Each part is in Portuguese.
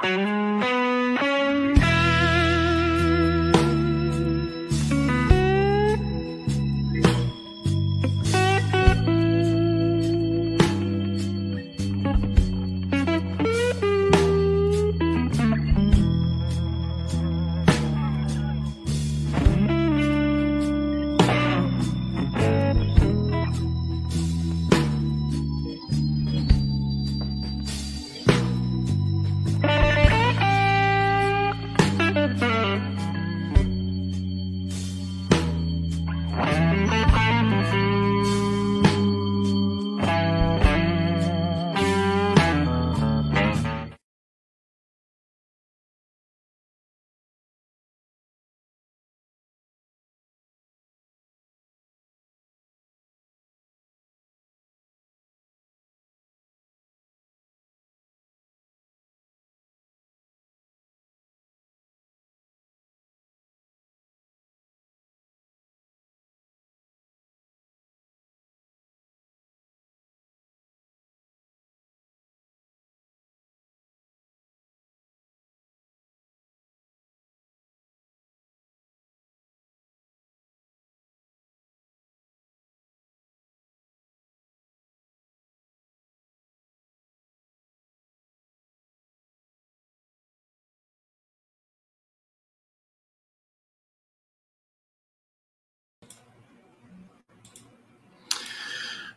Thank you.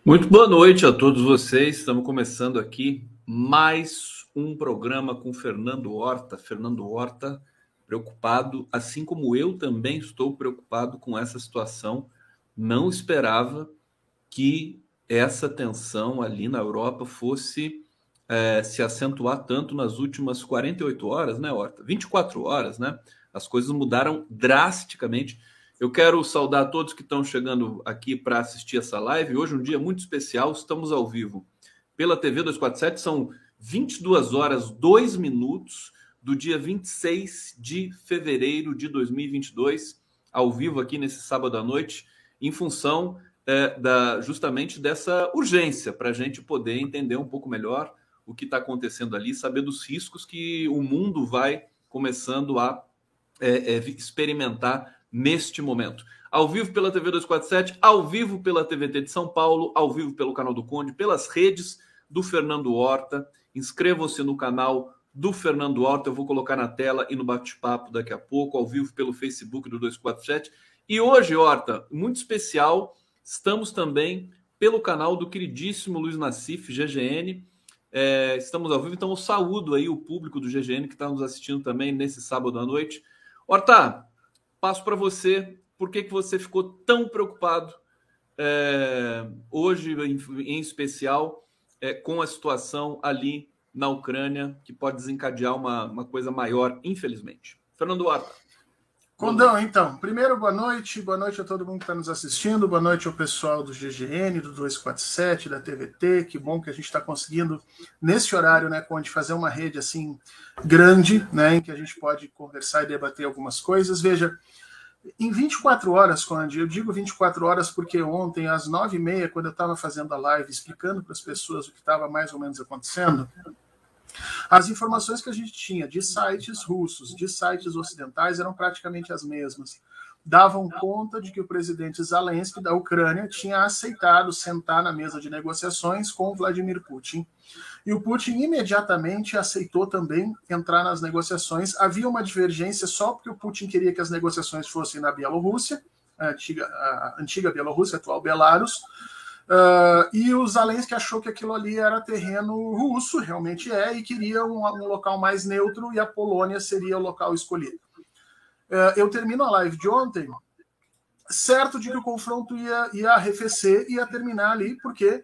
Muito boa noite a todos vocês. Estamos começando aqui mais um programa com Fernando Horta. Fernando Horta preocupado, assim como eu também estou preocupado com essa situação. Não esperava que essa tensão ali na Europa fosse é, se acentuar tanto nas últimas 48 horas, né, Horta? 24 horas, né? As coisas mudaram drasticamente. Eu quero saudar todos que estão chegando aqui para assistir essa live. Hoje é um dia muito especial, estamos ao vivo pela TV 247, são 22 horas 2 minutos do dia 26 de fevereiro de 2022, ao vivo aqui nesse sábado à noite, em função é, da, justamente dessa urgência, para a gente poder entender um pouco melhor o que está acontecendo ali, saber dos riscos que o mundo vai começando a é, é, experimentar neste momento. Ao vivo pela TV 247, ao vivo pela TVT de São Paulo, ao vivo pelo canal do Conde, pelas redes do Fernando Horta. Inscrevam-se no canal do Fernando Horta, eu vou colocar na tela e no bate-papo daqui a pouco, ao vivo pelo Facebook do 247. E hoje, Horta, muito especial, estamos também pelo canal do queridíssimo Luiz Nassif, GGN. É, estamos ao vivo, então eu saúdo aí o público do GGN que está nos assistindo também nesse sábado à noite. Horta, passo para você. Por que, que você ficou tão preocupado é, hoje, em, em especial, é, com a situação ali na Ucrânia, que pode desencadear uma, uma coisa maior, infelizmente? Fernando Horta. Condão, então, primeiro, boa noite, boa noite a todo mundo que está nos assistindo, boa noite ao pessoal do GGN, do 247, da TVT, que bom que a gente está conseguindo, nesse horário, né, onde fazer uma rede assim grande, né, em que a gente pode conversar e debater algumas coisas. Veja, em 24 horas, Conde, eu digo 24 horas porque ontem, às 9h30, quando eu estava fazendo a live, explicando para as pessoas o que estava mais ou menos acontecendo, as informações que a gente tinha de sites russos, de sites ocidentais, eram praticamente as mesmas. Davam conta de que o presidente Zelensky da Ucrânia tinha aceitado sentar na mesa de negociações com Vladimir Putin. E o Putin imediatamente aceitou também entrar nas negociações. Havia uma divergência só porque o Putin queria que as negociações fossem na Bielorrússia, antiga, antiga Bielorrússia, atual Belarus, Uh, e o Zelensky achou que aquilo ali era terreno russo, realmente é, e queria um, um local mais neutro e a Polônia seria o local escolhido. Uh, eu termino a live de ontem certo de que o confronto ia, ia arrefecer, ia terminar ali, porque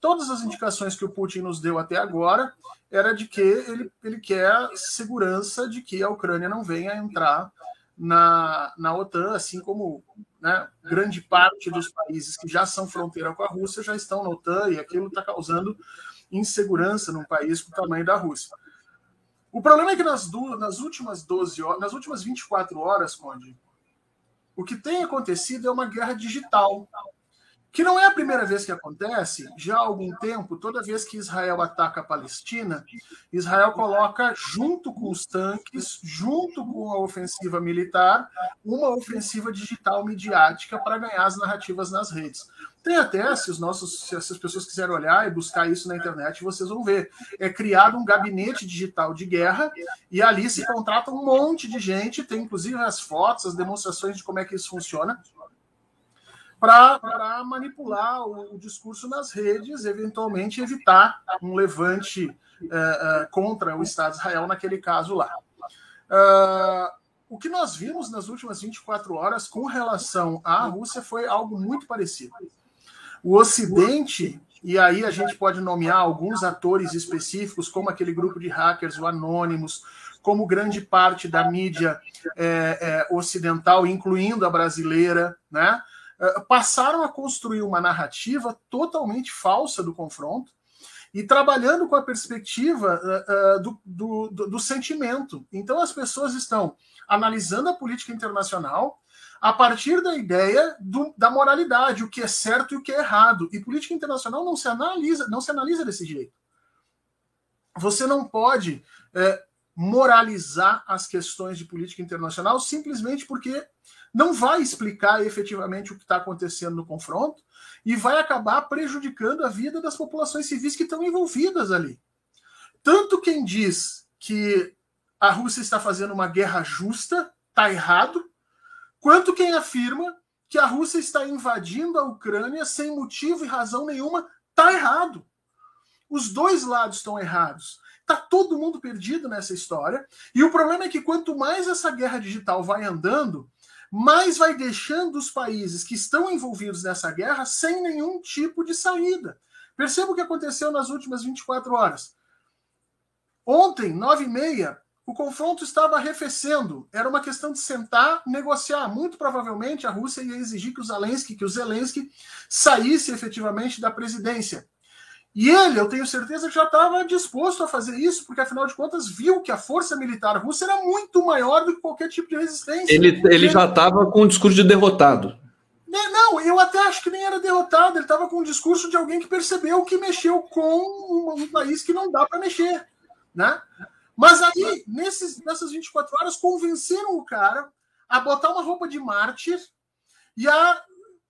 todas as indicações que o Putin nos deu até agora era de que ele, ele quer segurança de que a Ucrânia não venha entrar na, na OTAN, assim como né, grande parte dos países que já são fronteira com a Rússia já estão na OTAN e aquilo está causando insegurança num país com o tamanho da Rússia. O problema é que nas, duas, nas últimas 12 horas, nas últimas 24 horas, Conde, o que tem acontecido é uma guerra digital. Que não é a primeira vez que acontece, já há algum tempo, toda vez que Israel ataca a Palestina, Israel coloca, junto com os tanques, junto com a ofensiva militar, uma ofensiva digital midiática para ganhar as narrativas nas redes. Tem até, se, os nossos, se as pessoas quiserem olhar e buscar isso na internet, vocês vão ver. É criado um gabinete digital de guerra e ali se contrata um monte de gente, tem inclusive as fotos, as demonstrações de como é que isso funciona para manipular o, o, discurso nas redes, eventualmente evitar um levante uh, uh, contra o Estado de Israel naquele caso lá. Uh, o que nós vimos nas últimas 24 horas com relação à Rússia foi algo muito parecido. O Ocidente, e aí a gente pode nomear alguns atores específicos, como aquele grupo de hackers, o Anonymous, como grande parte da mídia é, é, ocidental, incluindo a brasileira, né? Eh, passaram a construir uma narrativa totalmente falsa do confronto e trabalhando com a perspectiva uh, do, do, do, do, sentimento. Então, as pessoas estão analisando a política internacional a partir da ideia da moralidade, o que é certo e o que é errado. E política internacional não se analisa, não se analisa desse jeito. Você não pode moralizar as questões de política internacional simplesmente porque não vai explicar efetivamente o que está acontecendo no confronto e vai acabar prejudicando a vida das populações civis que estão envolvidas ali. Tanto quem diz que a Rússia está fazendo uma guerra justa está errado, quanto quem afirma que a Rússia está invadindo a Ucrânia sem motivo e razão nenhuma está errado. Os dois lados estão errados. Está todo mundo perdido nessa história. E o problema é que quanto mais essa guerra digital vai andando, mais vai deixando os países que estão envolvidos nessa guerra sem nenhum tipo de saída. Perceba o que aconteceu nas últimas 24 horas. Ontem, 9 e meia, o confronto estava arrefecendo. Era uma questão de sentar, negociar. Muito provavelmente a Rússia ia exigir que o Zelensky, que o Zelensky saísse efetivamente da presidência. E ele, eu tenho certeza que já estava disposto a fazer isso, porque afinal de contas viu que a força militar russa era muito maior do que qualquer tipo de resistência. Ele, ele já estava com um discurso de derrotado. Né, não, eu até acho que nem era derrotado, ele estava com um discurso de alguém que percebeu que mexeu com um, país que não dá para mexer. Né? Mas aí, nesses, nessas 24 horas, convenceram o cara a botar uma roupa de mártir e a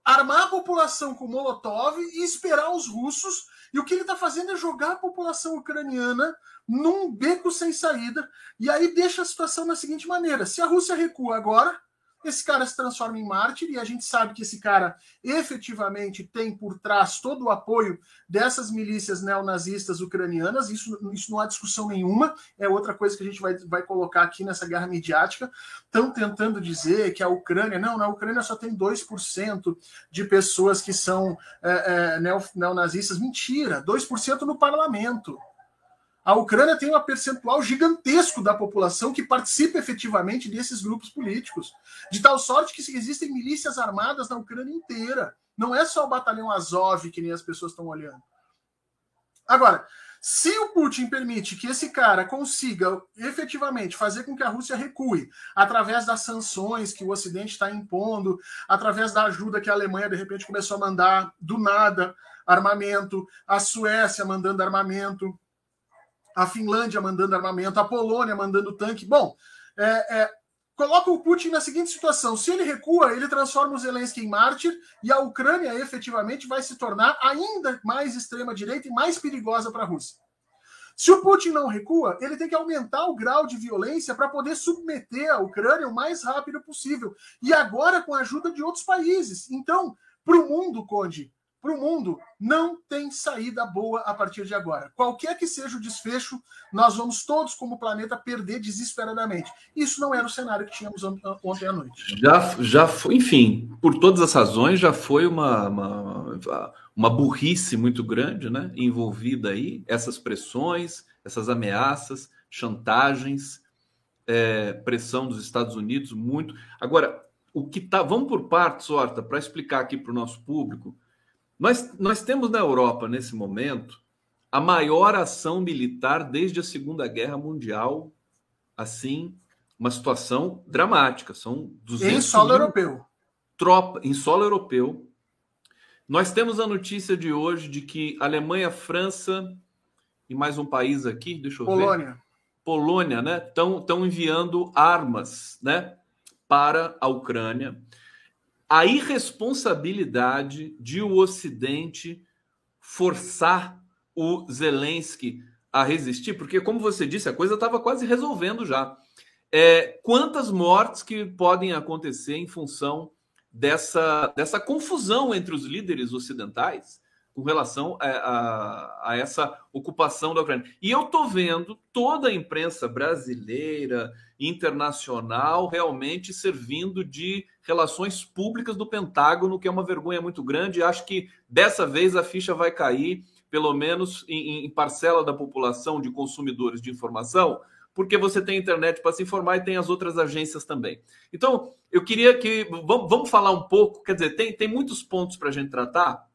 armar a população com Molotov e esperar os russos e o que ele está fazendo é jogar a população ucraniana num beco sem saída. E aí deixa a situação da seguinte maneira: se a Rússia recua agora, esse cara se transforma em mártir, e a gente sabe que esse cara efetivamente tem por trás todo o apoio dessas milícias neonazistas ucranianas, isso, isso não há discussão nenhuma, é outra coisa que a gente vai, vai colocar aqui nessa guerra midiática. Estão tentando dizer que a Ucrânia, não, na Ucrânia só tem 2% de pessoas que são é, é, neonazistas. Mentira, 2% no parlamento. A Ucrânia tem um percentual gigantesco da população que participa efetivamente desses grupos políticos. De tal sorte que existem milícias armadas na Ucrânia inteira. Não é só o batalhão Azov que nem as pessoas estão olhando. Agora, se o Putin permite que esse cara consiga efetivamente fazer com que a Rússia recue através das sanções que o Ocidente está impondo, através da ajuda que a Alemanha de repente começou a mandar do nada armamento, a Suécia mandando armamento, a Finlândia mandando armamento, a Polônia mandando tanque. Bom, é, é, coloca o Putin na seguinte situação: se ele recua, ele transforma o Zelensky em mártir e a Ucrânia efetivamente vai se tornar ainda mais extrema-direita e mais perigosa para a Rússia. Se o Putin não recua, ele tem que aumentar o grau de violência para poder submeter a Ucrânia o mais rápido possível. E agora com a ajuda de outros países. Então, para o mundo, Conde, para o mundo não tem saída boa a partir de agora. Qualquer que seja o desfecho, nós vamos todos, como planeta, perder desesperadamente. Isso não era o cenário que tínhamos ontem à noite. Já, já foi, enfim, por todas as razões, já foi uma, uma, uma burrice muito grande, né? Envolvida aí, essas pressões, essas ameaças, chantagens, é, pressão dos Estados Unidos, muito. Agora, o que tá. Vamos por partes, Horta, para explicar aqui para o nosso público nós, nós temos na Europa, nesse momento, a maior ação militar desde a Segunda Guerra Mundial, assim, uma situação dramática. São 200 em solo europeu. Tropa, em solo europeu. Nós temos a notícia de hoje de que Alemanha, França e mais um país aqui, deixa eu Polônia. ver. Polônia, né? Estão enviando armas, né? Para a Ucrânia. A irresponsabilidade de o Ocidente forçar o Zelensky a resistir, porque, como você disse, a coisa estava quase resolvendo já. É, quantas mortes que podem acontecer em função dessa, dessa confusão entre os líderes ocidentais com relação a, a, a essa ocupação da Ucrânia? E eu estou vendo toda a imprensa brasileira, internacional, realmente servindo de relações públicas do Pentágono, que é uma vergonha muito grande. Acho que dessa vez a ficha vai cair pelo menos em, em parcela da população de consumidores de informação, porque você tem internet para se informar e tem as outras agências também. Então, eu queria que. Vamos, vamos falar um pouco, quer dizer, tem, tem muitos pontos para a gente tratar.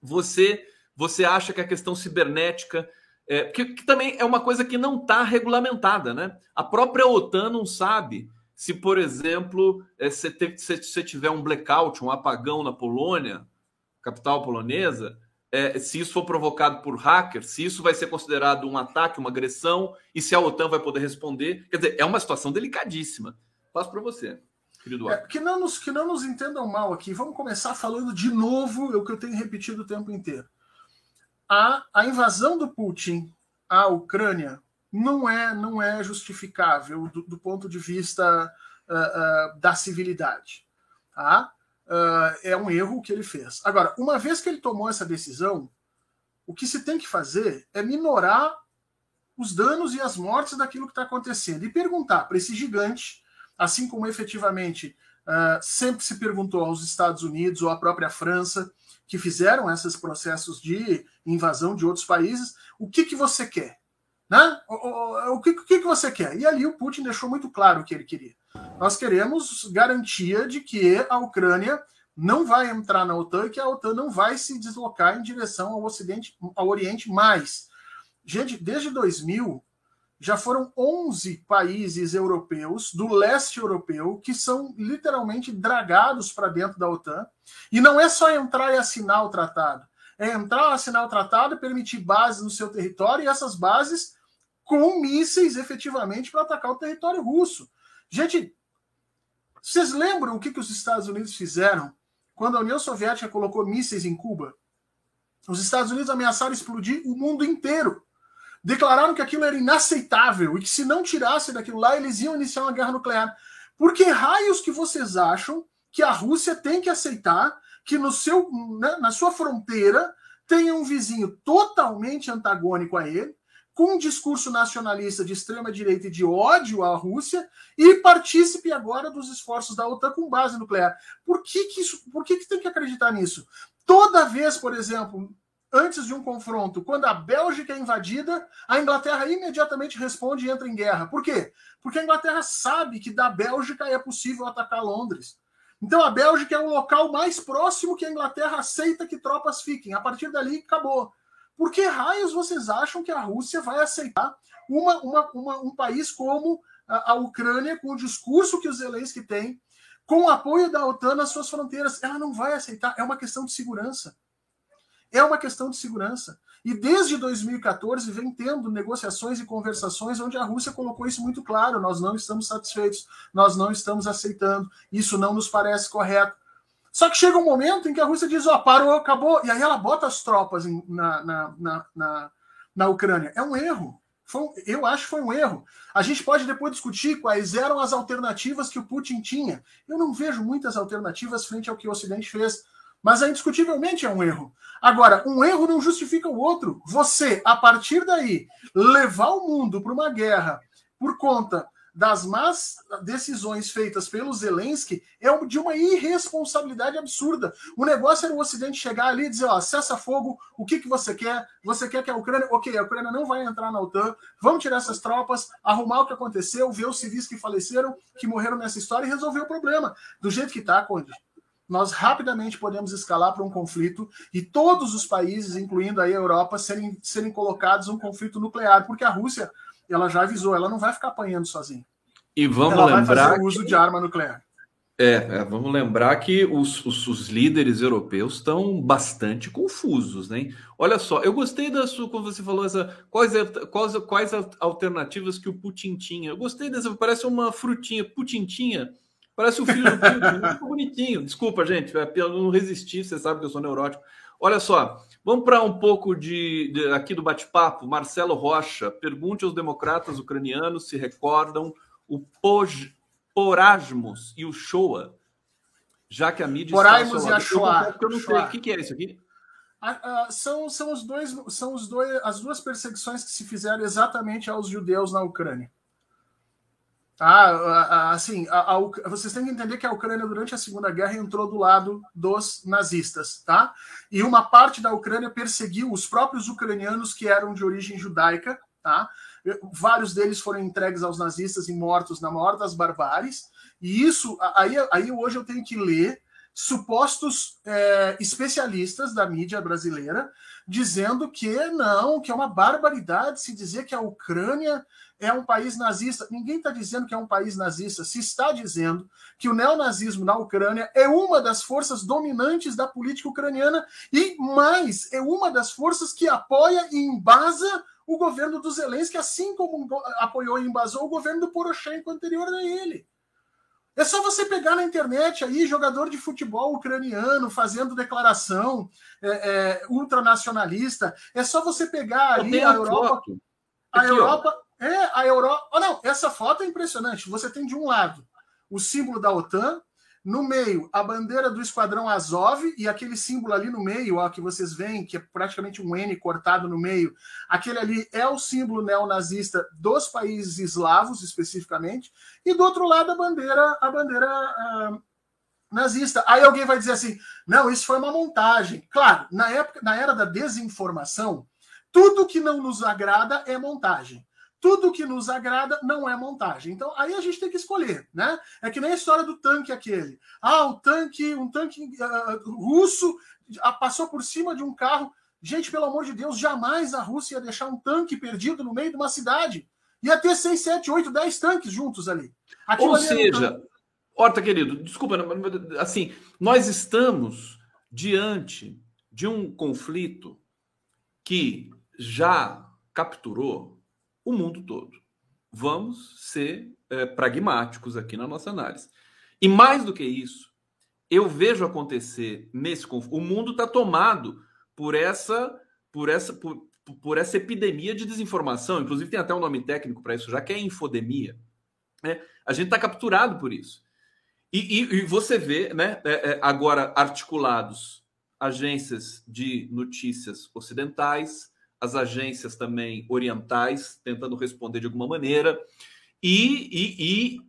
Você, você acha que a questão cibernética. É, que, que também é uma coisa que não está regulamentada, né? A própria OTAN não sabe se, por exemplo, é, se, se tiver um blackout, um apagão na Polônia, capital polonesa, é, se isso for provocado por hacker, se isso vai ser considerado um ataque, uma agressão, e se a OTAN vai poder responder. Quer dizer, é uma situação delicadíssima. Passo para você, querido é, que, não nos, que não nos entendam mal aqui. Vamos começar falando de novo o que eu tenho repetido o tempo inteiro. A, a invasão do Putin à Ucrânia não é, não é justificável do, do ponto de vista uh, uh, da civilidade. Tá? uh, é um erro que ele fez. Agora, uma vez que ele tomou essa decisão, o que se tem que fazer é minorar os danos e as mortes daquilo que está acontecendo e perguntar para esse gigante, assim como efetivamente uh, sempre se perguntou aos Estados Unidos ou à própria França, que fizeram esses processos de invasão de outros países, o que, que você quer? Né? O, o, o, que, o que, que você quer? E ali o Putin deixou muito claro o que ele queria. Nós queremos garantia de que a Ucrânia não vai entrar na OTAN e que a OTAN não vai se deslocar em direção ao Ocidente, ao Oriente mais. Gente, desde 2000 já foram 11 países europeus do leste europeu que são literalmente dragados para dentro da OTAN. E não é só entrar e assinar o tratado. É entrar, assinar o tratado, permitir bases no seu território e essas bases com mísseis efetivamente para atacar o território russo. Gente, vocês lembram o que, que os Estados Unidos fizeram quando a União Soviética colocou mísseis em Cuba? Os Estados Unidos ameaçaram explodir o mundo inteiro. Declararam que aquilo era inaceitável e que se não tirasse daquilo lá, eles iam iniciar uma guerra nuclear. Por que raios que vocês acham que a Rússia tem que aceitar que no seu, né, na sua fronteira tenha um vizinho totalmente antagônico a ele, com um discurso nacionalista de extrema direita e de ódio à Rússia e partícipe agora dos esforços da OTAN com base nuclear. Por que, que isso? Por que, que tem que acreditar nisso? Toda vez, por exemplo, antes de um confronto, quando a Bélgica é invadida, a Inglaterra imediatamente responde e entra em guerra. Por quê? Porque a Inglaterra sabe que da Bélgica é possível atacar Londres. Então a Bélgica é o local mais próximo que a Inglaterra aceita que tropas fiquem. A partir dali, acabou. Por que raios vocês acham que a Rússia vai aceitar uma, uma, uma, um país como a, a, Ucrânia, com o discurso que o Zelensky tem, com o apoio da OTAN nas suas fronteiras? Ela não vai aceitar. É uma questão de segurança. É uma questão de segurança. E desde 2014 vem tendo negociações e conversações onde a Rússia colocou isso muito claro: nós não estamos satisfeitos, nós não estamos aceitando, isso não nos parece correto. Só que chega um momento em que a Rússia diz: ó, oh, parou, acabou, e aí ela bota as tropas na, na, na, na, na Ucrânia. É um erro. Um, eu acho que foi um erro. A gente pode depois discutir quais eram as alternativas que o Putin tinha. Eu não vejo muitas alternativas frente ao que o Ocidente fez, mas é indiscutivelmente é um erro. Agora, um erro não justifica o outro. Você, a partir daí, levar o mundo para uma guerra por conta das más decisões feitas pelo Zelensky é de uma irresponsabilidade absurda. O negócio era o Ocidente chegar ali e dizer: ó, cessa fogo, o que, que você quer? Você quer que a Ucrânia. Ok, a Ucrânia não vai entrar na OTAN, vamos tirar essas tropas, arrumar o que aconteceu, ver os civis que faleceram, que morreram nessa história e resolver o problema. Do jeito que está, Conde nós rapidamente podemos escalar para um conflito e todos os países, incluindo a Europa, serem, serem colocados um conflito nuclear, porque a Rússia ela já avisou, ela não vai ficar apanhando sozinha. E vamos ela lembrar. Vai o uso de arma nuclear. É, é, vamos lembrar que os, os, os, líderes europeus estão bastante confusos, né? Olha só, eu gostei da sua, quando você falou essa, quais, quais, quais alternativas que o Putin tinha. Eu gostei dessa, parece uma frutinha, Putintinha, parece o filho do muito bonitinho. Desculpa, gente, é, eu não resisti, você sabe que eu sou neurótico. Olha só, vamos para um pouco de, de aqui do bate-papo. Marcelo Rocha, pergunte aos democratas ucranianos se recordam o Poj Porasmos e o Shoah, já que a mídia Porasmos e a Shoah. Eu, eu não sei o que, que é isso aqui. Ah, ah, são, são os dois são os dois as duas perseguições que se fizeram exatamente aos judeus na Ucrânia. Ah, assim, a, a, vocês têm que entender que a Ucrânia, durante a Segunda Guerra, entrou do lado dos nazistas, tá? E uma parte da Ucrânia perseguiu os próprios ucranianos que eram de origem judaica, tá? Vários deles foram entregues aos nazistas e mortos na maior das barbáries. E isso, aí, aí hoje eu tenho que ler supostos é, especialistas da mídia brasileira dizendo que não, que é uma barbaridade se dizer que a Ucrânia é um país nazista. Ninguém está dizendo que é um país nazista. Se está dizendo que o neonazismo na Ucrânia é uma das forças dominantes da política ucraniana e mais é uma das forças que apoia e embasa o governo do Zelensky, assim como apoiou e embasou o governo do Poroshenko anterior a ele. É só você pegar na internet aí jogador de futebol ucraniano fazendo declaração é, é, ultranacionalista. É só você pegar ali a Europa. A Europa, é, a Europa. Oh, não, essa foto é impressionante. Você tem de um lado o símbolo da OTAN, no meio a bandeira do esquadrão Azov e aquele símbolo ali no meio, ó, que vocês veem, que é praticamente um N cortado no meio, aquele ali é o símbolo neonazista dos países eslavos, especificamente, e do outro lado a bandeira, a bandeira uh, nazista. Aí alguém vai dizer assim: não, isso foi uma montagem. Claro, na época, na era da desinformação, tudo que não nos agrada é montagem. Tudo que nos agrada não é montagem. Então, aí a gente tem que escolher, né? É que nem a história do tanque aquele. Ah, o tanque, um tanque uh, russo passou por cima de um carro. Gente, pelo amor de Deus, jamais a Rússia ia deixar um tanque perdido no meio de uma cidade. Ia ter 6, 7, 8, 10 tanques juntos ali. Aquilo Ou ali seja, Horta, querido, desculpa, assim, nós estamos diante de um conflito que já capturou o mundo todo. Vamos ser é, pragmáticos aqui na nossa análise. E mais do que isso, eu vejo acontecer nesse conflito. O mundo está tomado por essa, por essa, por, por essa epidemia de desinformação. Inclusive tem até um nome técnico para isso, já que é infodemia. É, a gente está capturado por isso. E, e, e você vê, né, é, é, agora articulados agências de notícias ocidentais, as agências também orientais, tentando responder de alguma maneira, e, e, e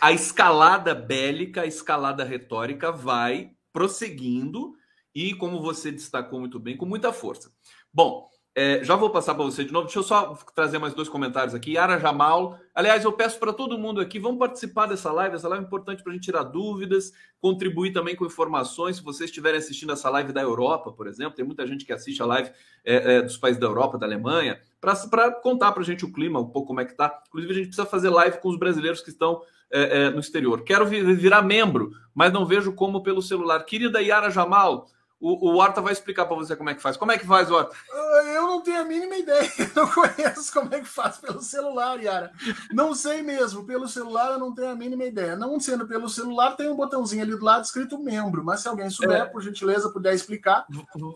a escalada bélica, a escalada retórica vai prosseguindo e, como você destacou muito bem, com muita força. Bom, é, já vou passar para você de novo. Deixa eu só trazer mais dois comentários aqui. Yara Jamal. Aliás, eu peço para todo mundo aqui, vamos participar dessa live. Essa live é importante para a gente tirar dúvidas, contribuir também com informações. Se vocês estiverem assistindo essa live da Europa, por exemplo, tem muita gente que assiste a live é, é, dos países da Europa, da Alemanha, para contar para a gente o clima, um pouco como é que está. Inclusive, a gente precisa fazer live com os brasileiros que estão é, é, no exterior. Quero virar membro, mas não vejo como pelo celular. Querida Yara Jamal. O, o vai explicar para você como é que faz. Como é que faz? Ah, eu não tenho a mínima ideia. Eu não conheço como é que faz pelo celular, Yara. Não sei mesmo. Pelo celular eu não tenho a mínima ideia. Não sendo pelo celular, tem um botãozinho ali do lado escrito membro. Mas se alguém souber, é. por gentileza, puder explicar.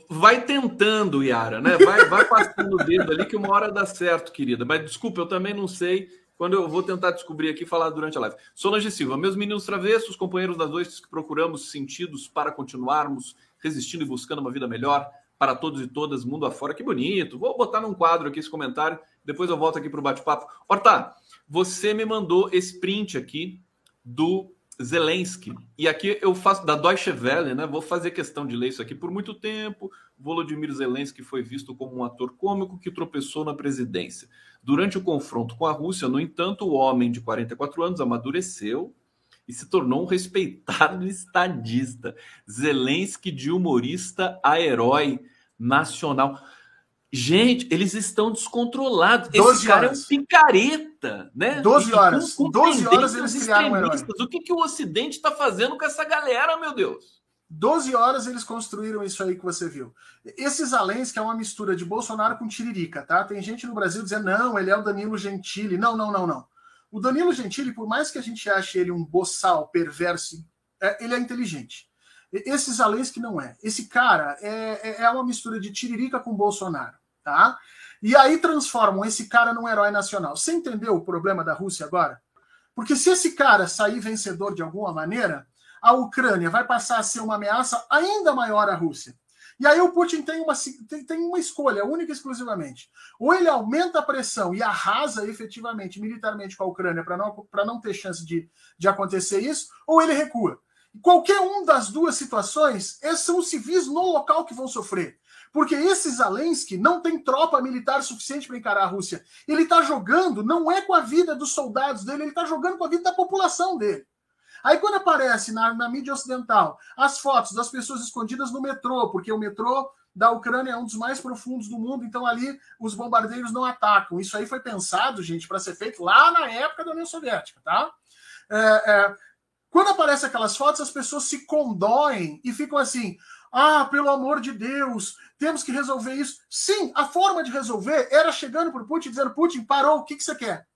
Vai tentando, Yara, né? Vai, vai passando o dedo ali que uma hora dá certo, querida. Mas desculpa, eu também não sei quando eu vou tentar descobrir aqui e falar durante a live. Solange Silva, meus meninos travessos, companheiros das noites que procuramos sentidos para continuarmos resistindo e buscando uma vida melhor para todos e todas, mundo afora. Que bonito. Vou botar num quadro aqui esse comentário, depois eu volto aqui para o bate-papo. Horta, você me mandou esse print aqui do Zelensky. E aqui eu faço da Deutsche Welle, né? Vou fazer questão de ler isso aqui por muito tempo. Volodymyr Zelensky foi visto como um ator cômico que tropeçou na presidência. Durante o confronto com a Rússia, no entanto, o homem de 44 anos amadureceu e se tornou um respeitado estadista. Zelensky de humorista a herói nacional. Gente, eles estão descontrolados. Esse cara horas. é um picareta, né? 12 horas. Com, com 12 horas eles criaram um herói. O que, que o Ocidente está fazendo com essa galera, meu Deus? 12 horas eles construíram isso aí que você viu. Esses alens, que é uma mistura de Bolsonaro com Tiririca, tá? Tem gente no Brasil dizendo, não, ele é o Danilo Gentili. Não, não, não, não. O Danilo Gentili, por mais que a gente ache ele um boçal perverso, é, ele é inteligente. Esses alens que não é. Esse cara é, é, é uma mistura de Tiririca com Bolsonaro, tá? E aí transformam esse cara num herói nacional. Você entendeu o problema da Rússia agora? Porque se esse cara sair vencedor de alguma maneira, a Ucrânia vai passar a ser uma ameaça ainda maior à Rússia. E aí o Putin tem uma, tem, tem uma escolha, única e exclusivamente. Ou ele aumenta a pressão e arrasa efetivamente, militarmente com a Ucrânia para não, não ter chance de, de acontecer isso, ou ele recua. Qualquer um das duas situações, esses são os civis no local que vão sofrer. Porque esse Zelensky não tem tropa militar suficiente para encarar a Rússia. Ele está jogando, não é com a vida dos soldados dele, ele está jogando com a vida da população dele. Aí quando aparece na, na mídia ocidental as fotos das pessoas escondidas no metrô, porque o metrô da Ucrânia é um dos mais profundos do mundo, então ali os bombardeiros não atacam. Isso aí foi pensado, gente, para ser feito lá na época da União Soviética, tá? É, é, quando aparecem aquelas fotos, as pessoas se condoem e ficam assim: ah, pelo amor de Deus, temos que resolver isso. Sim, a forma de resolver era chegando para o Putin dizendo: Putin, parou, o que, que você quer?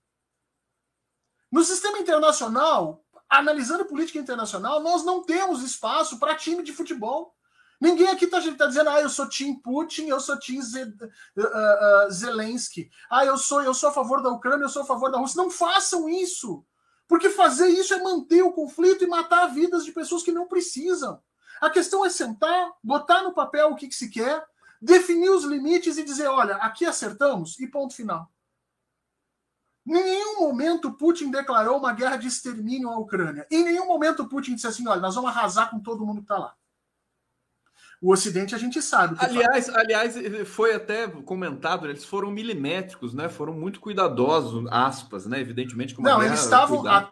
No sistema internacional, analisando política internacional, nós não temos espaço para time de futebol. Ninguém aqui está tá dizendo, ah, eu sou Tim Putin, eu sou Tim uh, uh, Zelensky, ah, eu sou, eu sou a favor da Ucrânia, eu sou a favor da Rússia. Não façam isso, porque fazer isso é manter o conflito e matar vidas de pessoas que não precisam. A questão é sentar, botar no papel o que, que se quer, definir os limites e dizer, olha, aqui acertamos e ponto final. Em nenhum momento Putin declarou uma guerra de extermínio à Ucrânia. Em nenhum momento Putin disse assim: olha, nós vamos arrasar com todo mundo que está lá. O Ocidente a gente sabe. aliás, faz. aliás, foi até comentado, eles foram milimétricos, né? Foram muito cuidadosos, aspas, né? Evidentemente, como Não, eles estavam. A,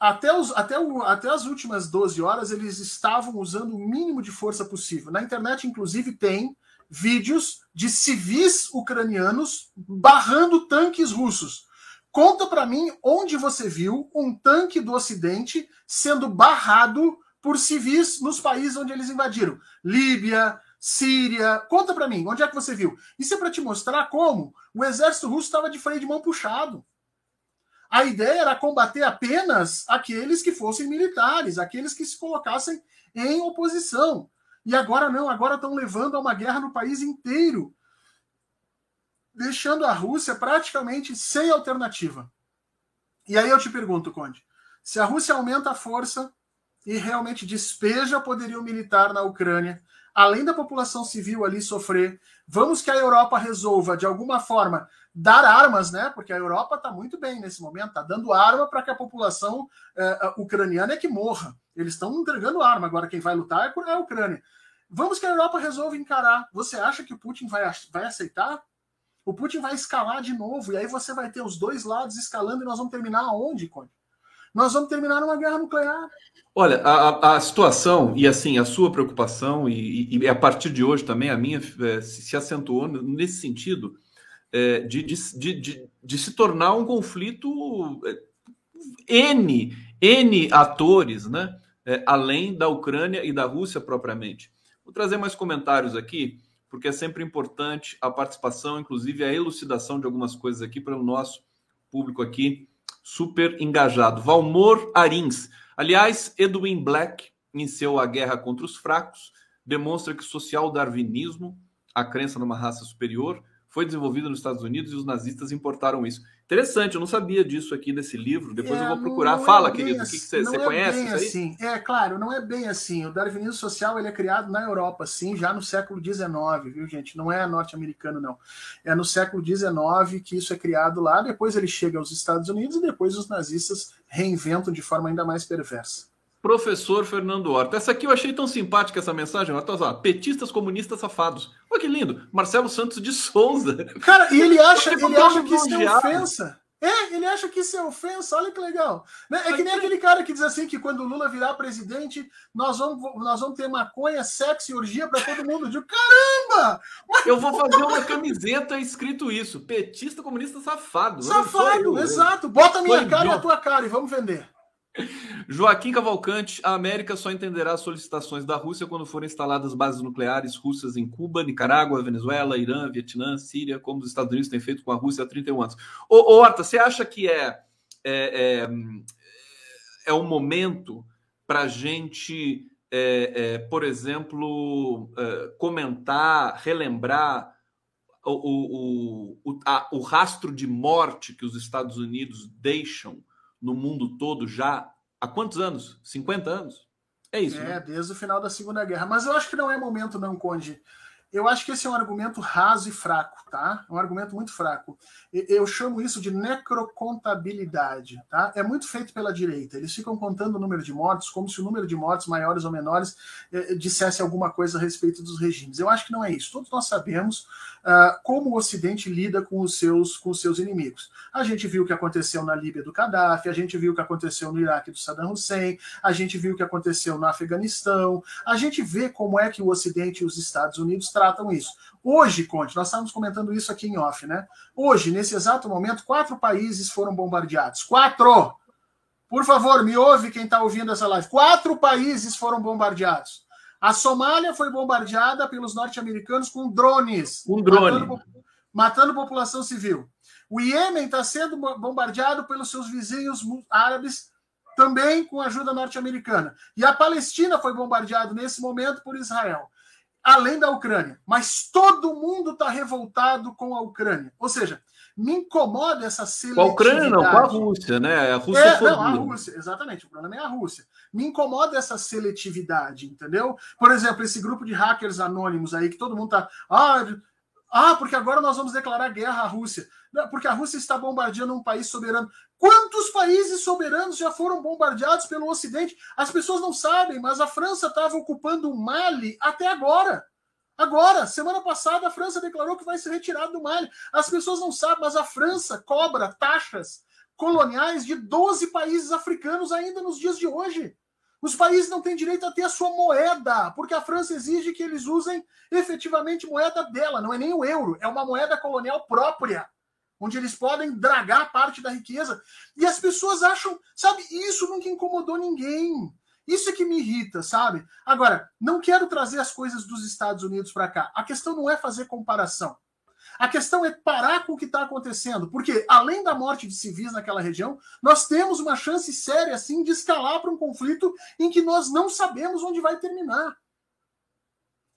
até, os, até, o, até as últimas 12 horas, eles estavam usando o mínimo de força possível. Na internet, inclusive, tem vídeos de civis ucranianos barrando tanques russos. Conta para mim onde você viu um tanque do Ocidente sendo barrado por civis nos países onde eles invadiram. Líbia, Síria. Conta para mim, onde é que você viu? Isso é para te mostrar como o exército russo estava de freio de mão puxado. A ideia era combater apenas aqueles que fossem militares, aqueles que se colocassem em oposição. E agora não, agora estão levando a uma guerra no país inteiro deixando a Rússia praticamente sem alternativa. E aí eu te pergunto, Conde, se a Rússia aumenta a força e realmente despeja poderio militar na Ucrânia, além da população civil ali sofrer, vamos que a Europa resolva de alguma forma dar armas, né? Porque a Europa está muito bem nesse momento, está dando arma para que a população uh, ucraniana é que morra. Eles estão entregando arma. Agora quem vai lutar é a Ucrânia. Vamos que a Europa resolva encarar. Você acha que o Putin vai, vai aceitar? O Putin vai escalar de novo, e aí você vai ter os dois lados escalando, e nós vamos terminar aonde, Conde? Nós vamos terminar numa guerra nuclear. Olha, a, a situação e assim a sua preocupação e, e, a partir de hoje também a minha é, se acentuou nesse sentido é, de, de, de, de, se tornar um conflito é, n n atores, né? É, além da Ucrânia e da Rússia propriamente. Vou trazer mais comentários aqui porque é sempre importante a participação, inclusive a elucidação de algumas coisas aqui para o nosso público aqui super engajado. Valmor Arins. Aliás, Edwin Black, em seu A Guerra contra os Fracos, demonstra que o social-darwinismo, a crença numa raça superior, foi desenvolvido nos Estados Unidos e os nazistas importaram isso. Interessante, eu não sabia disso aqui desse livro. Depois é, eu vou procurar. Fala, é querido, assim, o que, você, você é conhece? Bem assim. É claro, não é bem assim. O darwinismo social ele é criado na Europa, sim, já no século XIX, viu, gente? Não é norte-americano, não. É no século XIX que isso é criado lá. Depois ele chega aos Estados Unidos e depois os nazistas reinventam de forma ainda mais perversa. Professor Fernando Horta. Essa aqui eu achei tão simpática, essa mensagem. Olha, petistas comunistas safados. Olha que lindo. Marcelo Santos de Souza. Cara, e ele acha, ele acha que isso é ofensa. É, ele acha que isso é ofensa, olha que legal. Né? É que nem aquele cara que diz assim que quando o Lula virar presidente, nós vamos, nós vamos ter maconha, sexo e orgia para todo mundo. Eu digo, caramba! Eu vou fazer uma camiseta escrito isso: petista comunista safado. Safado, exato. Bota a minha cara e a tua cara e vamos vender. Joaquim Cavalcante, a América só entenderá as solicitações da Rússia quando forem instaladas bases nucleares russas em Cuba, Nicarágua, Venezuela, Irã, Vietnã, Síria, como os Estados Unidos têm feito com a Rússia há 31 anos. Ô, ô Horta, você acha que é, é, é, é um momento para a gente, é, é, por exemplo, é, comentar, relembrar o, o, o, a, o rastro de morte que os Estados Unidos deixam? No mundo todo já há quantos anos? 50 anos? É isso. É, né? desde o final da Segunda Guerra. Mas eu acho que não é momento, não, Conde, eu acho que esse é um argumento raso e fraco, tá? É um argumento muito fraco. Eu chamo isso de necrocontabilidade, tá? É muito feito pela direita. Eles ficam contando o número de mortos como se o número de mortos maiores ou menores eh, dissesse alguma coisa a respeito dos regimes. Eu acho que não é isso. Todos nós sabemos uh, como o Ocidente lida com os seus com os seus inimigos. A gente viu o que aconteceu na Líbia do Gaddafi, a gente viu o que aconteceu no Iraque do Saddam Hussein, a gente viu o que aconteceu no Afeganistão, a gente vê como é que o Ocidente e os Estados Unidos tratam isso. Hoje, Conte, nós estávamos comentando isso aqui em off, né? Hoje, nesse exato momento, quatro países foram bombardeados. Quatro! Por favor, me ouve quem está ouvindo essa live. Quatro países foram bombardeados. A Somália foi bombardeada pelos norte-americanos com drones. Um drone. Matando, matando população civil. O Iêmen está sendo bombardeado pelos seus vizinhos árabes, também com ajuda norte-americana. E a Palestina foi bombardeada nesse momento por Israel além da Ucrânia. Mas todo mundo está revoltado com a Ucrânia. Ou seja, me incomoda essa seletividade. Com a Ucrânia não, com a Rússia, né? A Rússia é, não, a Rússia, exatamente. O problema é a Rússia. Me incomoda essa seletividade, entendeu? Por exemplo, esse grupo de hackers anônimos aí que todo mundo tá. Ah, ah, porque agora nós vamos declarar guerra à Rússia. Porque a Rússia está bombardeando um país soberano. Quantos países soberanos já foram bombardeados pelo Ocidente? As pessoas não sabem, mas a França estava ocupando o Mali até agora. Agora, semana passada, a França declarou que vai se retirar do Mali. As pessoas não sabem, mas a França cobra taxas coloniais de 12 países africanos ainda nos dias de hoje. Os países não têm direito a ter a sua moeda, porque a França exige que eles usem efetivamente moeda dela, não é nem o euro, é uma moeda colonial própria, onde eles podem dragar parte da riqueza. E as pessoas acham, sabe, isso nunca incomodou ninguém. Isso é que me irrita, sabe? Agora, não quero trazer as coisas dos Estados Unidos para cá. A questão não é fazer comparação. A questão é parar com o que está acontecendo, porque além da morte de civis naquela região, nós temos uma chance séria, assim, de escalar para um conflito em que nós não sabemos onde vai terminar.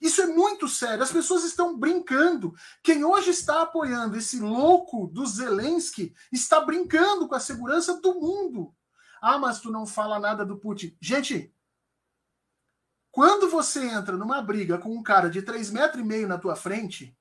Isso é muito sério. As pessoas estão brincando. Quem hoje está apoiando esse louco do Zelensky está brincando com a segurança do mundo. Ah, mas tu não fala nada do Putin. Gente, quando você entra numa briga com um cara de 3,5 metros e meio na tua frente,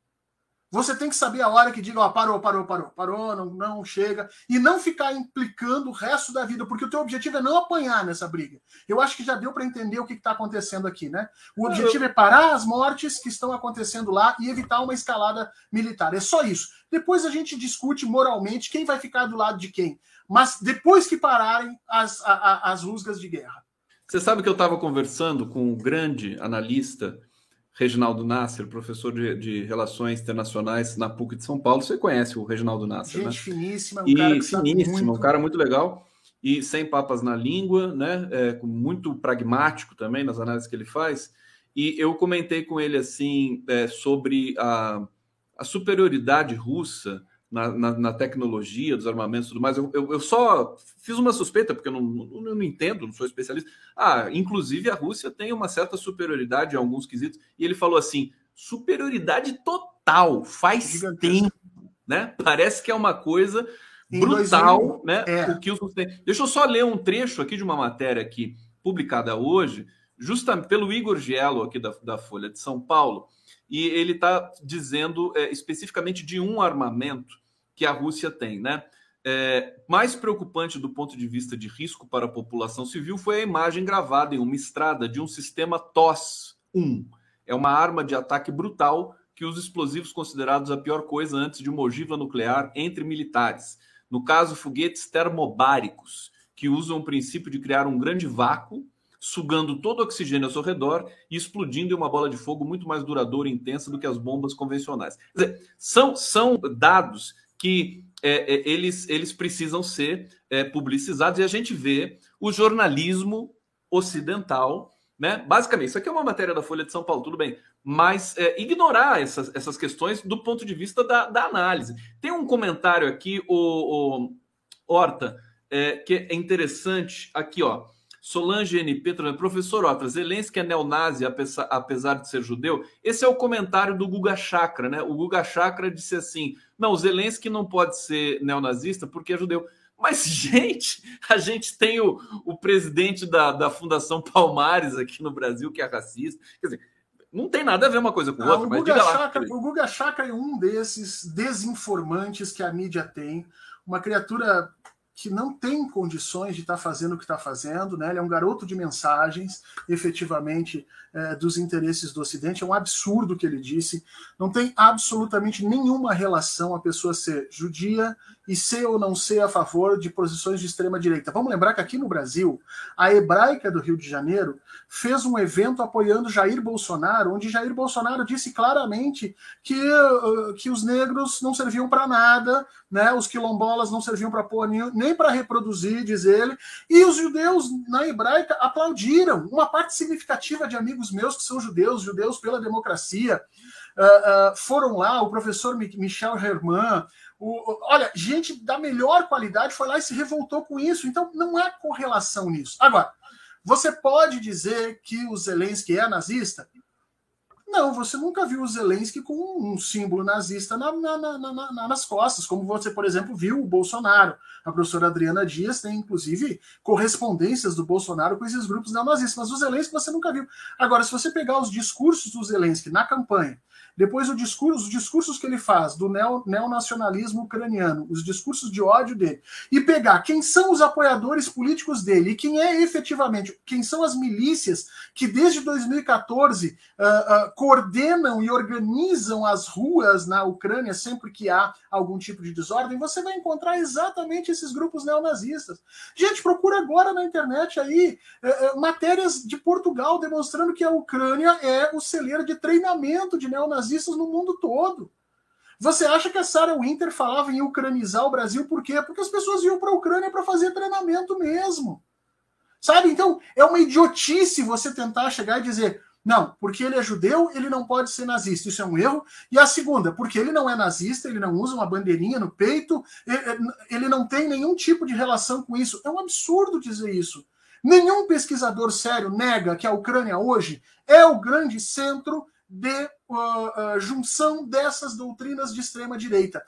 você tem que saber a hora que diga, ó, parou, parou, parou, parou, não, não chega, e não ficar implicando o resto da vida, porque o teu objetivo é não apanhar nessa briga. Eu acho que já deu para entender o que está acontecendo aqui, né? O objetivo é parar as mortes que estão acontecendo lá e evitar uma escalada militar. É só isso. Depois a gente discute moralmente quem vai ficar do lado de quem. Mas depois que pararem as, a, as rusgas de guerra. Você sabe que eu estava conversando com um grande analista Reginaldo Nasser, professor de, de, Relações Internacionais na PUC de São Paulo. Você conhece o Reginaldo Nasser, Gente né? finíssima, um e cara que finíssimo, muito... um cara muito legal e sem papas na língua, né? É, muito pragmático também nas análises que ele faz. E eu comentei com ele assim é, sobre a, a superioridade russa na, na, na, tecnologia dos armamentos e tudo mais. Eu, eu, eu, só fiz uma suspeita, porque eu não, eu não entendo, não sou especialista. Ah, inclusive a Rússia tem uma certa superioridade em alguns quesitos. E ele falou assim: superioridade total, faz Gigantesco. tempo, né? Parece que é uma coisa em brutal, né? É. O que os. Deixa eu só ler um trecho aqui de uma matéria aqui publicada hoje, justamente pelo Igor Gielo, aqui da, da Folha de São Paulo. E ele está dizendo é, especificamente de um armamento que a Rússia tem, né? É, mais preocupante do ponto de vista de risco para a população civil foi a imagem gravada em uma estrada de um sistema TOS-1. É uma arma de ataque brutal que usa explosivos considerados a pior coisa antes de uma ogiva nuclear entre militares. No caso, foguetes termobáricos, que usam o princípio de criar um grande vácuo, sugando todo o oxigênio ao seu redor e explodindo em uma bola de fogo muito mais duradoura e intensa do que as bombas convencionais. Quer dizer, são, são dados que é, é, eles, eles precisam ser é, publicizados e a gente vê o jornalismo ocidental, né? Basicamente, isso aqui é uma matéria da Folha de São Paulo, tudo bem, mas é, ignorar essas, essas questões do ponto de vista da, da análise. Tem um comentário aqui, o, o Horta, é, que é interessante, aqui, ó. Solange NP, professor Horta, Zelensky é neonazi apesar, de ser judeu? Esse é o comentário do Guga Chakra, né? O Guga Chakra disse assim: não, o Zelensky não pode ser neonazista porque é judeu. Mas, gente, a gente tem o, o presidente da, da Fundação Palmares aqui no Brasil, que é racista. Quer dizer, não tem nada a ver uma coisa com outra. O Guga, Chakra, o Guga Chakra é um desses desinformantes que a mídia tem. Uma criatura que não tem condições de estar tá fazendo o que está fazendo, né? Ele é um garoto de mensagens, efetivamente, é, dos interesses do Ocidente. É um absurdo o que ele disse. Não tem absolutamente nenhuma relação a pessoa ser judia e ser ou não ser a favor de posições de extrema direita. Vamos lembrar que aqui no Brasil, a hebraica do Rio de Janeiro fez um evento apoiando Jair Bolsonaro, onde Jair Bolsonaro disse claramente que, uh, que os negros não serviam para nada, né? Os quilombolas não serviam para pôr nem para reproduzir, diz ele. E os judeus na hebraica aplaudiram. Uma parte significativa de amigos meus que são judeus, judeus pela democracia, uh, foram lá. O professor Michel Herman, o, olha, gente da melhor qualidade foi lá e se revoltou com isso. Então, não há correlação nisso. Agora, você pode dizer que o Zelensky é nazista? Não, você nunca viu o Zelensky com um símbolo nazista na, na, na, nas costas, como você, por exemplo, viu o Bolsonaro. A professora Adriana Dias tem, inclusive, correspondências do Bolsonaro com esses grupos neonazistas, mas o Zelensky você nunca viu. Agora, se você pegar os discursos do Zelensky na campanha, depois o discurso, os discursos que ele faz do neo, neonacionalismo ucraniano, os discursos de ódio dele, e pegar quem são os apoiadores políticos dele e quem é efetivamente, quem são as milícias que desde 2014 uh, uh, coordenam e organizam as ruas na Ucrânia sempre que há algum tipo de desordem, você vai encontrar exatamente esses grupos neonazistas. Gente, procura agora na internet aí uh, matérias de Portugal demonstrando que a Ucrânia é o celeiro de treinamento de neonazistas nazistas no mundo todo. Você acha que a Sarah Winter falava em ucranizar o Brasil por quê? Porque as pessoas iam para a Ucrânia para fazer treinamento mesmo. Sabe? Então, é uma idiotice você tentar chegar e dizer: não, porque ele é judeu, ele não pode ser nazista. Isso é um erro. E a segunda, porque ele não é nazista, ele não usa uma bandeirinha no peito, ele não tem nenhum tipo de relação com isso. É um absurdo dizer isso. Nenhum pesquisador sério nega que a Ucrânia hoje é o grande centro de uh, uh, junção dessas doutrinas de extrema direita.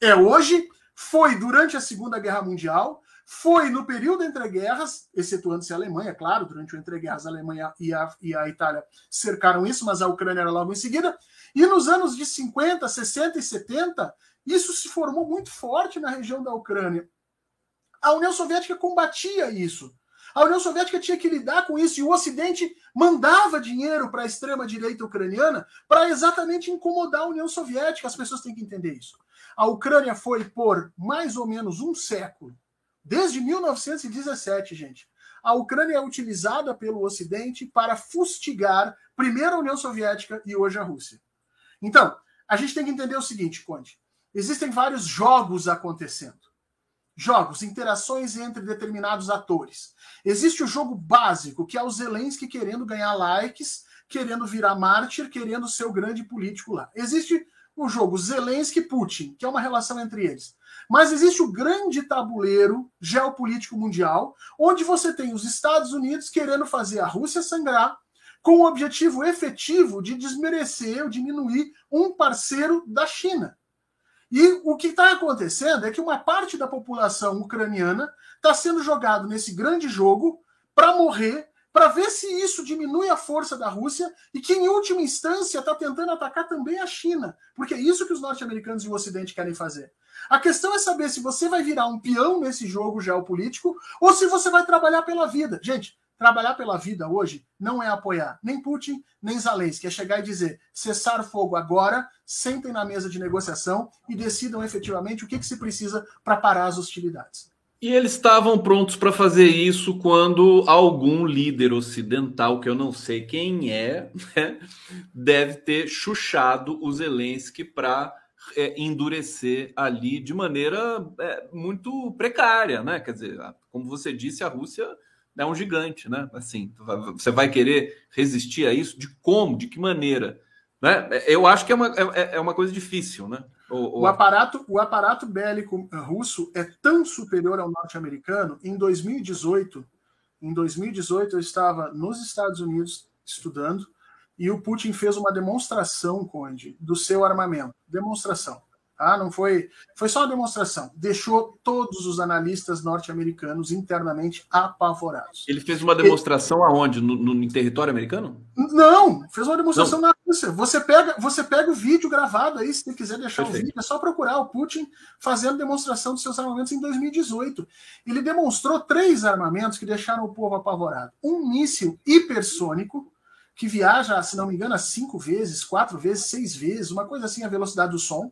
É hoje, foi durante a Segunda Guerra Mundial, foi no período entre guerras, excetuando-se a Alemanha, claro, durante o entre guerras a Alemanha e a, e a Itália cercaram isso, mas a Ucrânia era logo em seguida. E nos anos de 50, 60 e 70, isso se formou muito forte na região da Ucrânia. A União Soviética combatia isso. A União Soviética tinha que lidar com isso e o Ocidente mandava dinheiro para a extrema-direita ucraniana para exatamente incomodar a União Soviética. As pessoas têm que entender isso. A Ucrânia foi por mais ou menos um século, desde 1917, gente. A Ucrânia é utilizada pelo Ocidente para fustigar primeiro a União Soviética e hoje a Rússia. Então, a gente tem que entender o seguinte, Conde. Existem vários jogos acontecendo jogos, interações entre determinados atores. Existe o jogo básico, que é o Zelensky querendo ganhar likes, querendo virar mártir, querendo ser o grande político lá. Existe o jogo Zelensky-Putin, que é uma relação entre eles. Mas existe o grande tabuleiro geopolítico mundial, onde você tem os Estados Unidos querendo fazer a Rússia sangrar, com o objetivo efetivo de desmerecer ou diminuir um parceiro da China. E o que está acontecendo é que uma parte da população ucraniana está sendo jogado nesse grande jogo para morrer, para ver se isso diminui a força da Rússia e que, em última instância, está tentando atacar também a China, porque é isso que os norte-americanos e o Ocidente querem fazer. A questão é saber se você vai virar um peão nesse jogo geopolítico ou se você vai trabalhar pela vida. Gente, Trabalhar pela vida hoje não é apoiar nem Putin, nem Zelensky, é chegar e dizer cessar fogo agora, sentem na mesa de negociação e decidam efetivamente o que, que se precisa para parar as hostilidades. E eles estavam prontos para fazer isso quando algum líder ocidental, que eu não sei quem é, né, deve ter chuchado o Zelensky para é, endurecer ali de maneira é, muito precária, né? Quer dizer, como você disse, a Rússia é um gigante, né? Assim, você vai querer resistir a isso? De como? De que maneira? Né? Eu acho que é uma, é, é uma coisa difícil, né? O, o... o, aparato, o aparato bélico russo é tão superior ao norte-americano. Em 2018, em 2018 eu estava nos Estados Unidos estudando e o Putin fez uma demonstração, Conde, do seu armamento. Demonstração. Tá? Não foi, foi só uma demonstração. Deixou todos os analistas norte-americanos internamente apavorados. Ele fez uma demonstração Ele... aonde? No, no, território americano? Não, fez uma demonstração Não. na Rússia. Você pega, você pega o vídeo gravado aí, se quiser deixar Perfeito. o vídeo, é só procurar o Putin fazendo demonstração dos seus armamentos em 2018. Ele demonstrou três armamentos que deixaram o povo apavorado: um míssil hipersônico que viaja, se não me engano, cinco vezes, quatro vezes, seis vezes, uma coisa assim a velocidade do som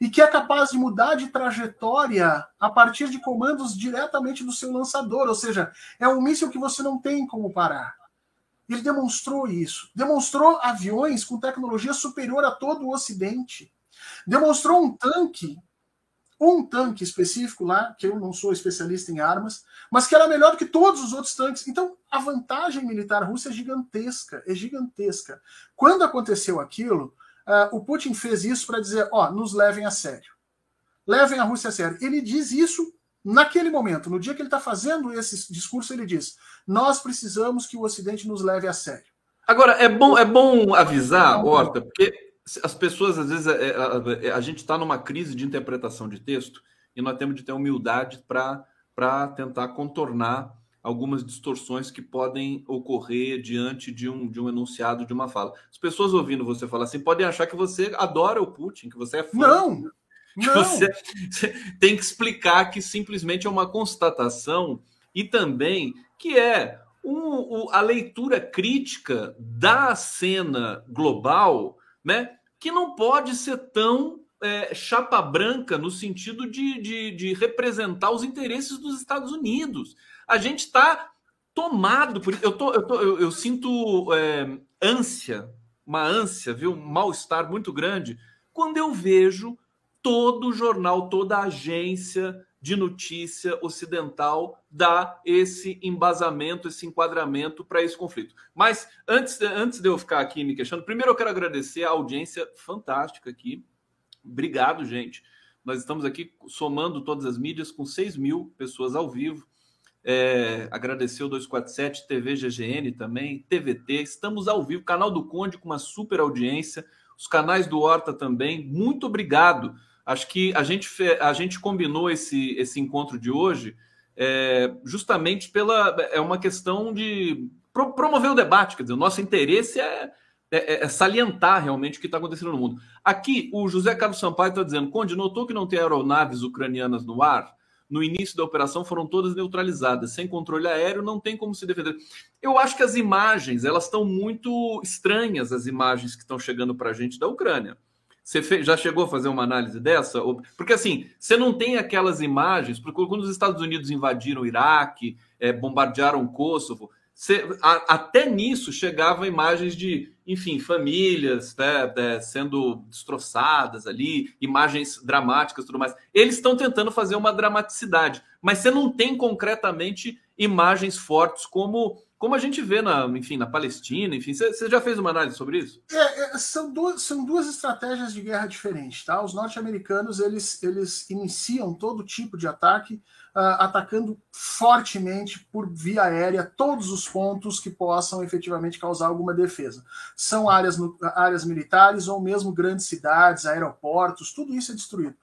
e que é capaz de mudar de trajetória a partir de comandos diretamente do seu lançador, ou seja, é um míssil que você não tem como parar. Ele demonstrou isso. Demonstrou aviões com tecnologia superior a todo o Ocidente. Demonstrou um tanque, um tanque específico lá, que eu não sou especialista em armas, mas que era melhor do que todos os outros tanques. Então, a vantagem militar russa é gigantesca, é gigantesca. Quando aconteceu aquilo, Uh, o Putin fez isso para dizer: ó, nos levem a sério. Levem a Rússia a sério. Ele diz isso naquele momento, no dia que ele está fazendo esse discurso, ele diz: nós precisamos que o Ocidente nos leve a sério. Agora, é bom, é bom avisar, Horta, porque as pessoas, às vezes, é, é, a, a gente está numa crise de interpretação de texto e nós temos de ter humildade para tentar contornar algumas distorções que podem ocorrer diante de um, de um enunciado de uma fala. As pessoas ouvindo você falar assim podem achar que você adora o Putin, que você é fã. Não! Que não. Você, você tem que explicar que simplesmente é uma constatação e também que é um, um, a leitura crítica da cena global, né? Que não pode ser tão é, chapa branca no sentido de, de, de representar os interesses dos Estados Unidos a gente está tomado por eu tô, eu, tô, eu, eu sinto é, ânsia, uma ânsia, viu, um mal-estar muito grande quando eu vejo todo jornal, toda agência de notícia ocidental dar esse embasamento, esse enquadramento para esse conflito. Mas antes, antes de eu ficar aqui me questionando, primeiro eu quero agradecer a audiência fantástica aqui. Obrigado, gente. Nós estamos aqui somando todas as mídias com 6 mil pessoas ao vivo. É, agradecer o 247, TV GGN também, TVT. Estamos ao vivo, canal do Conde com uma super audiência, os canais do Horta também. Muito obrigado. Acho que a gente, a gente combinou esse, esse encontro de hoje é, justamente pela. É uma questão de pro, promover o debate, quer dizer, o nosso interesse é, é, é salientar realmente o que está acontecendo no mundo. Aqui, o José Carlos Sampaio está dizendo: Conde, notou que não tem aeronaves ucranianas no ar? No início da operação foram todas neutralizadas. Sem controle aéreo não tem como se defender. Eu acho que as imagens, elas estão muito estranhas, as imagens que estão chegando para a gente da Ucrânia. Você fez, já chegou a fazer uma análise dessa? Porque assim, você não tem aquelas imagens, porque quando os Estados Unidos invadiram o Iraque, é, bombardearam o Kosovo, você, a, até nisso chegavam imagens de enfim, famílias né, né, sendo destroçadas ali, imagens dramáticas tudo mais. Eles estão tentando fazer uma dramaticidade, mas você não tem concretamente imagens fortes como como a gente vê na, enfim, na Palestina, enfim, você já fez uma análise sobre isso? É, é, são, duas, são duas estratégias de guerra diferentes, tá? Os norte-americanos eles, eles iniciam todo tipo de ataque atacando fortemente por via aérea todos os pontos que possam efetivamente causar alguma defesa. São áreas, áreas militares ou mesmo grandes cidades, aeroportos, tudo isso é destruído.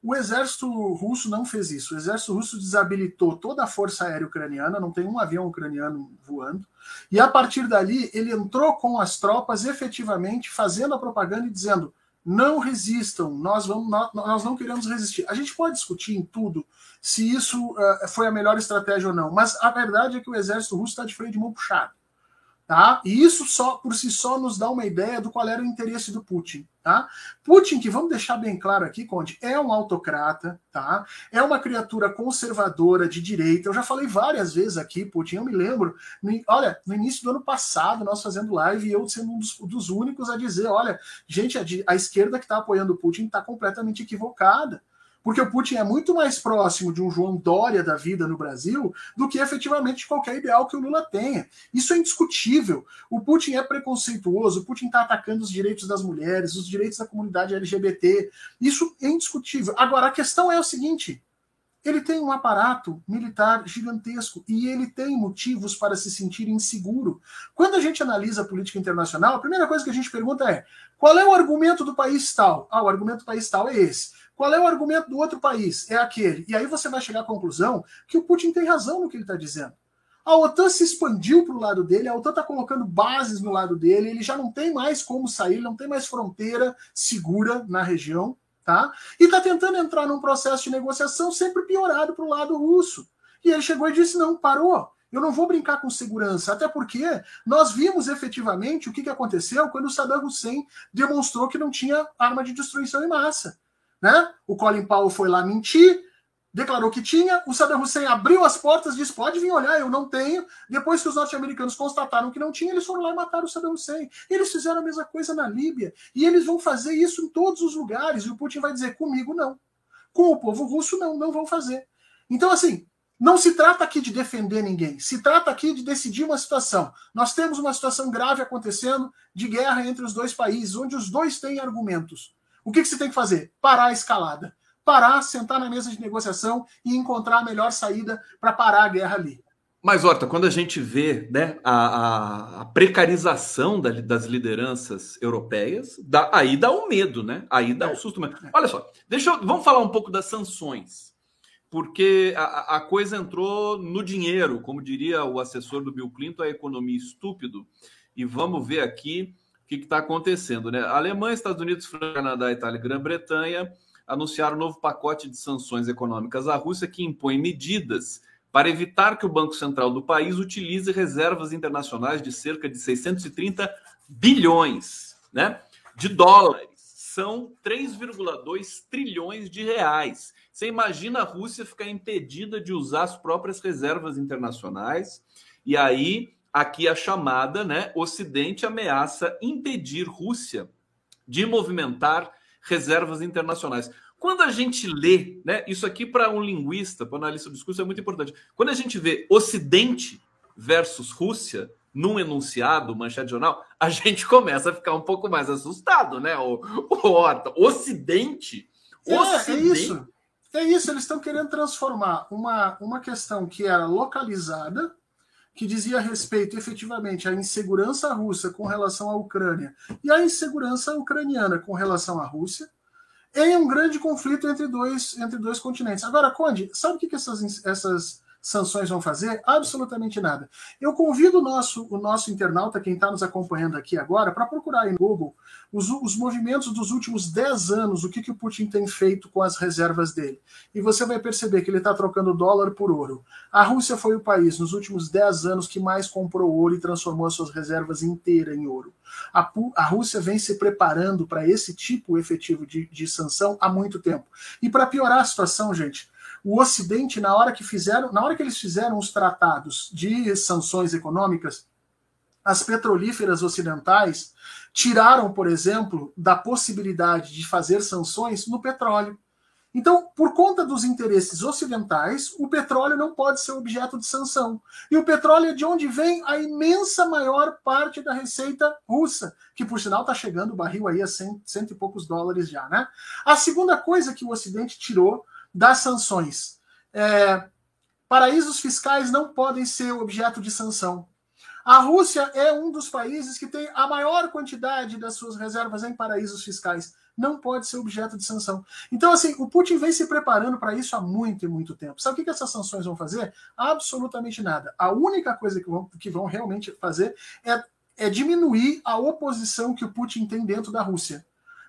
O exército russo não fez isso. O exército russo desabilitou toda a força aérea ucraniana, não tem um avião ucraniano voando. E a partir dali, ele entrou com as tropas efetivamente fazendo a propaganda e dizendo: não resistam, nós, vamos, nós não queremos resistir. A gente pode discutir em tudo se isso uh, foi a melhor estratégia ou não, mas a verdade é que o exército russo está de freio de mão puxado. Tá? E isso só por si só nos dá uma ideia do qual era o interesse do Putin. Tá? Putin, que vamos deixar bem claro aqui, Conde, é um autocrata, tá? é uma criatura conservadora de direita. Eu já falei várias vezes aqui, Putin, eu me lembro, no, olha, no início do ano passado, nós fazendo live e eu sendo um dos, dos únicos a dizer: olha, gente, a, a esquerda que está apoiando o Putin está completamente equivocada porque o Putin é muito mais próximo de um João Dória da vida no Brasil do que efetivamente qualquer ideal que o Lula tenha. Isso é indiscutível. O Putin é preconceituoso, o Putin está atacando os direitos das mulheres, os direitos da comunidade LGBT. Isso é indiscutível. Agora, a questão é o seguinte: ele tem um aparato militar gigantesco e ele tem motivos para se sentir inseguro. Quando a gente analisa a política internacional, a primeira coisa que a gente pergunta é: qual é o argumento do país tal? Ah, o argumento do país tal é esse. Qual é o argumento do outro país? É aquele. E aí você vai chegar à conclusão que o Putin tem razão no que ele está dizendo. A OTAN se expandiu para o lado dele, a OTAN está colocando bases no lado dele, ele já não tem mais como sair, não tem mais fronteira segura na região, tá? E está tentando entrar num processo de negociação sempre piorado para o lado russo. E ele chegou e disse: não, parou. Eu não vou brincar com segurança, até porque nós vimos efetivamente o que, aconteceu quando o Saddam Hussein demonstrou que não tinha arma de destruição em massa. Né? O Colin Powell foi lá mentir, declarou que tinha, o Saddam Hussein abriu as portas, disse: pode vir olhar, eu não tenho. Depois que os norte-americanos constataram que não tinha, eles foram lá e mataram o Saddam Hussein. Eles fizeram a mesma coisa na Líbia. E eles vão fazer isso em todos os lugares. E o Putin vai dizer: comigo não. Com o povo russo, não, não vão fazer. Então, assim, não se trata aqui de defender ninguém, se trata aqui de decidir uma situação. Nós temos uma situação grave acontecendo de guerra entre os dois países, onde os dois têm argumentos. O que, que você tem que fazer? Parar a escalada. Parar, sentar na mesa de negociação e encontrar a melhor saída para parar a guerra ali. Mas, Horta, quando a gente vê né, a, a, precarização da, das lideranças europeias, dá, aí dá um medo, né? Aí dá um é. susto. Olha só, deixa eu, vamos falar um pouco das sanções, porque a, a coisa entrou no dinheiro, como diria o assessor do Bill Clinton, a economia estúpido. E vamos ver aqui que está acontecendo. Né? Alemanha, Estados Unidos, França, Canadá, Itália e Grã-Bretanha anunciaram um novo pacote de sanções econômicas à Rússia que impõe medidas para evitar que o Banco Central do país utilize reservas internacionais de cerca de 630 bilhões né, de dólares. São 3,2 trilhões de reais. Você imagina a Rússia ficar impedida de usar as próprias reservas internacionais e aí aqui a chamada, né? Ocidente ameaça impedir Rússia de movimentar reservas internacionais. Quando a gente lê, né? Isso aqui para um linguista, para um analista do discurso é muito importante. Quando a gente vê Ocidente versus Rússia num enunciado, manchete jornal, a gente começa a ficar um pouco mais assustado, né? O, o Horta, Ocidente, é, Ocidente. É isso. É isso, eles estão querendo transformar uma, uma questão que era localizada que dizia respeito efetivamente à insegurança russa com relação à Ucrânia e à insegurança ucraniana com relação à Rússia, em um grande conflito entre dois, entre dois continentes. Agora, Conde, sabe o que, que essas, essas sanções vão fazer? Absolutamente nada. Eu convido o nosso, o nosso internauta, quem está nos acompanhando aqui agora, para procurar aí no Google os, os movimentos dos últimos 10 anos, o que, que o Putin tem feito com as reservas dele. E você vai perceber que ele está trocando dólar por ouro. A Rússia foi o país nos últimos 10 anos que mais comprou ouro e transformou as suas reservas inteiras em ouro. A, a Rússia vem se preparando para esse tipo efetivo de, de sanção há muito tempo. E para piorar a situação, gente, o Ocidente, na hora que fizeram, na hora que eles fizeram os tratados de sanções econômicas, as petrolíferas ocidentais tiraram, por exemplo, da possibilidade de fazer sanções no petróleo. Então, por conta dos interesses ocidentais, o petróleo não pode ser objeto de sanção. E o petróleo é de onde vem a imensa maior parte da receita russa, que por sinal está chegando o barril aí a cento, cento e poucos dólares já, né? A segunda coisa que o Ocidente tirou das sanções. É, paraísos fiscais não podem ser objeto de sanção. A Rússia é um dos países que tem a maior quantidade das suas reservas em paraísos fiscais. Não pode ser objeto de sanção. Então, assim, o Putin vem se preparando para isso há muito e muito tempo. Sabe o que essas sanções vão fazer? Absolutamente nada. A única coisa que vão, que vão realmente fazer é, é diminuir a oposição que o Putin tem dentro da Rússia.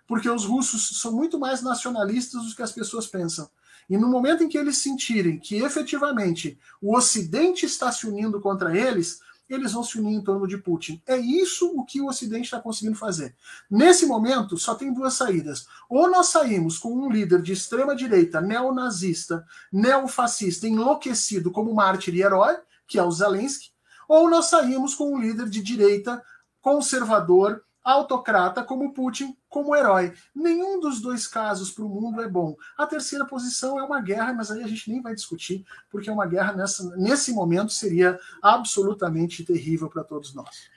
porque os russos são muito mais nacionalistas do que as pessoas pensam. E no momento em que eles sentirem que efetivamente o Ocidente está se unindo contra eles, eles vão se unir em torno de Putin. É isso o que o Ocidente está conseguindo fazer. Nesse momento, só tem duas saídas. Ou nós saímos com um líder de extrema-direita, neonazista, neofascista, enlouquecido como mártir e herói, que é o Zelensky, ou nós saímos com um líder de direita, conservador, autocrata como Putin como herói. Nenhum dos dois casos para o mundo é bom. A terceira posição é uma guerra, mas aí a gente nem vai discutir, porque uma guerra nessa, nesse momento seria absolutamente terrível para todos nós.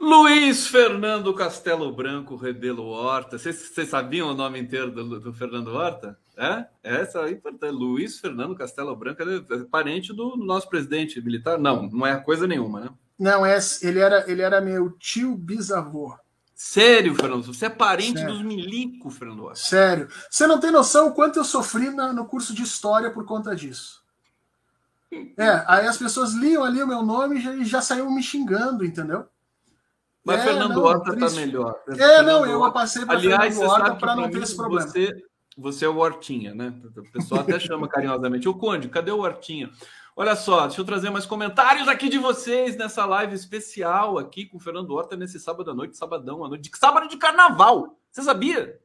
Luiz Fernando Castelo Branco Rebelo Horta. Vocês, sabiam o nome inteiro do, do Fernando Horta? É? Essa é importante. Luiz Fernando Castelo Branco é parente do nosso presidente militar? Não, não é coisa nenhuma, né? Não, é, ele, era, ele era meu tio bisavô. Sério, Fernando? Você é parente Sério. dos milico, Fernando? Sério. Você não tem noção o quanto eu sofri na, no curso de história por conta disso. É, aí as pessoas liam ali o meu nome e já, já saíam me xingando, entendeu? Mas é, Fernando não, Horta tá melhor. É, Fernando não, eu passei para Fernando Horta para não ter esse problema. Você, você é o Hortinha, né? O pessoal até chama carinhosamente. O Conde, cadê o Hortinha? Olha só, deixa eu trazer mais comentários aqui de vocês nessa live especial aqui com o Fernando Horta nesse sábado à noite, sabadão à noite, sábado de carnaval. Você sabia?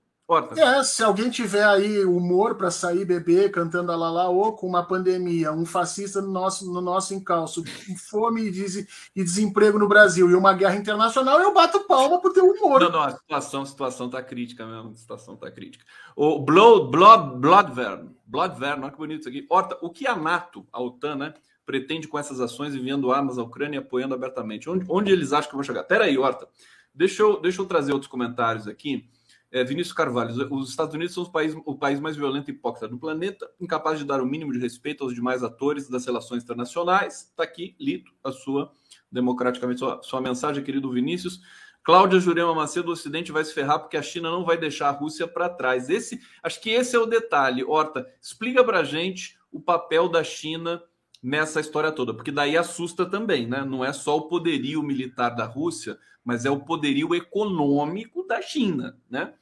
É, se alguém tiver aí humor para sair beber cantando a ou com uma pandemia, um fascista no nosso, no nosso encalço, fome e, des, e desemprego no Brasil e uma guerra internacional, eu bato palma por ter humor. Não, não, a situação, a situação tá crítica mesmo, a situação tá crítica. O Blood, Blood, Bloodvern, Bloodvern, olha que bonito isso aqui. Horta, o que a NATO, a OTAN, né, pretende com essas ações enviando armas à Ucrânia e apoiando abertamente? Onde, onde eles acham que vão chegar? Pera aí, Horta, deixa eu, deixa eu trazer outros comentários aqui. É, Vinícius Carvalho, os Estados Unidos são país, o país mais violento e hipócrita do planeta, incapaz de dar o mínimo de respeito aos demais atores das relações internacionais. Está aqui, Lito, a sua, democraticamente, sua, sua mensagem, querido Vinícius. Cláudia Jurema Macedo, o Ocidente vai se ferrar porque a China não vai deixar a Rússia para trás. Esse, acho que esse é o detalhe. Horta, explica para gente o papel da China nessa história toda, porque daí assusta também, né? Não é só o poderio militar da Rússia, mas é o poderio econômico da China, né?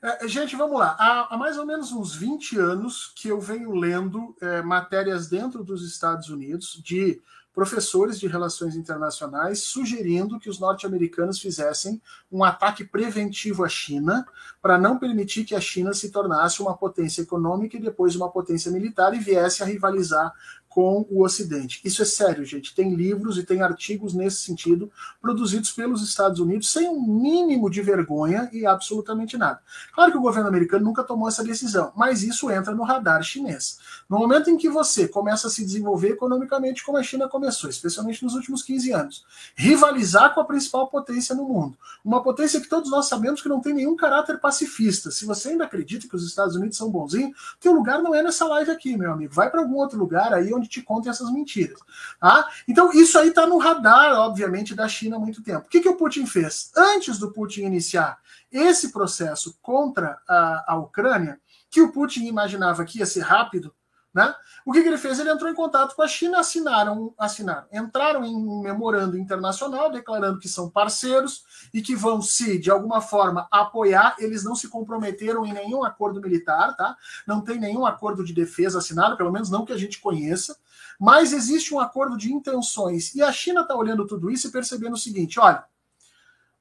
É, gente, vamos lá. Há, há, mais ou menos uns 20 anos que eu venho lendo é, matérias dentro dos Estados Unidos de professores de relações internacionais sugerindo que os norte-americanos fizessem um ataque preventivo à China para não permitir que a China se tornasse uma potência econômica e depois uma potência militar e viesse a rivalizar com o Ocidente. Isso é sério, gente. Tem livros e tem artigos nesse sentido produzidos pelos Estados Unidos sem um mínimo de vergonha e absolutamente nada. Claro que o governo americano nunca tomou essa decisão, mas isso entra no radar chinês. No momento em que você começa a se desenvolver economicamente como a China começou, especialmente nos últimos 15 anos, rivalizar com a principal potência no mundo, uma potência que todos nós sabemos que não tem nenhum caráter pacifista. Se você ainda acredita que os Estados Unidos são bonzinhos, teu lugar não é nessa live aqui, meu amigo. Vai para algum outro lugar aí onde te contem essas mentiras. Tá? Então, isso aí está no radar, obviamente, da China há muito tempo. O que, que o Putin fez? Antes do Putin iniciar esse processo contra a, a Ucrânia, que o Putin imaginava que ia ser rápido, né? O que, que, ele fez? Ele entrou em contato com a China, assinaram, assinaram, entraram em um memorando internacional declarando que são parceiros e que vão se, de alguma forma, apoiar. Eles não se comprometeram em nenhum acordo militar, tá? Não tem nenhum acordo de defesa assinado, pelo menos não que a gente conheça. Mas existe um acordo de intenções. E a China está olhando tudo isso e percebendo o seguinte: olha,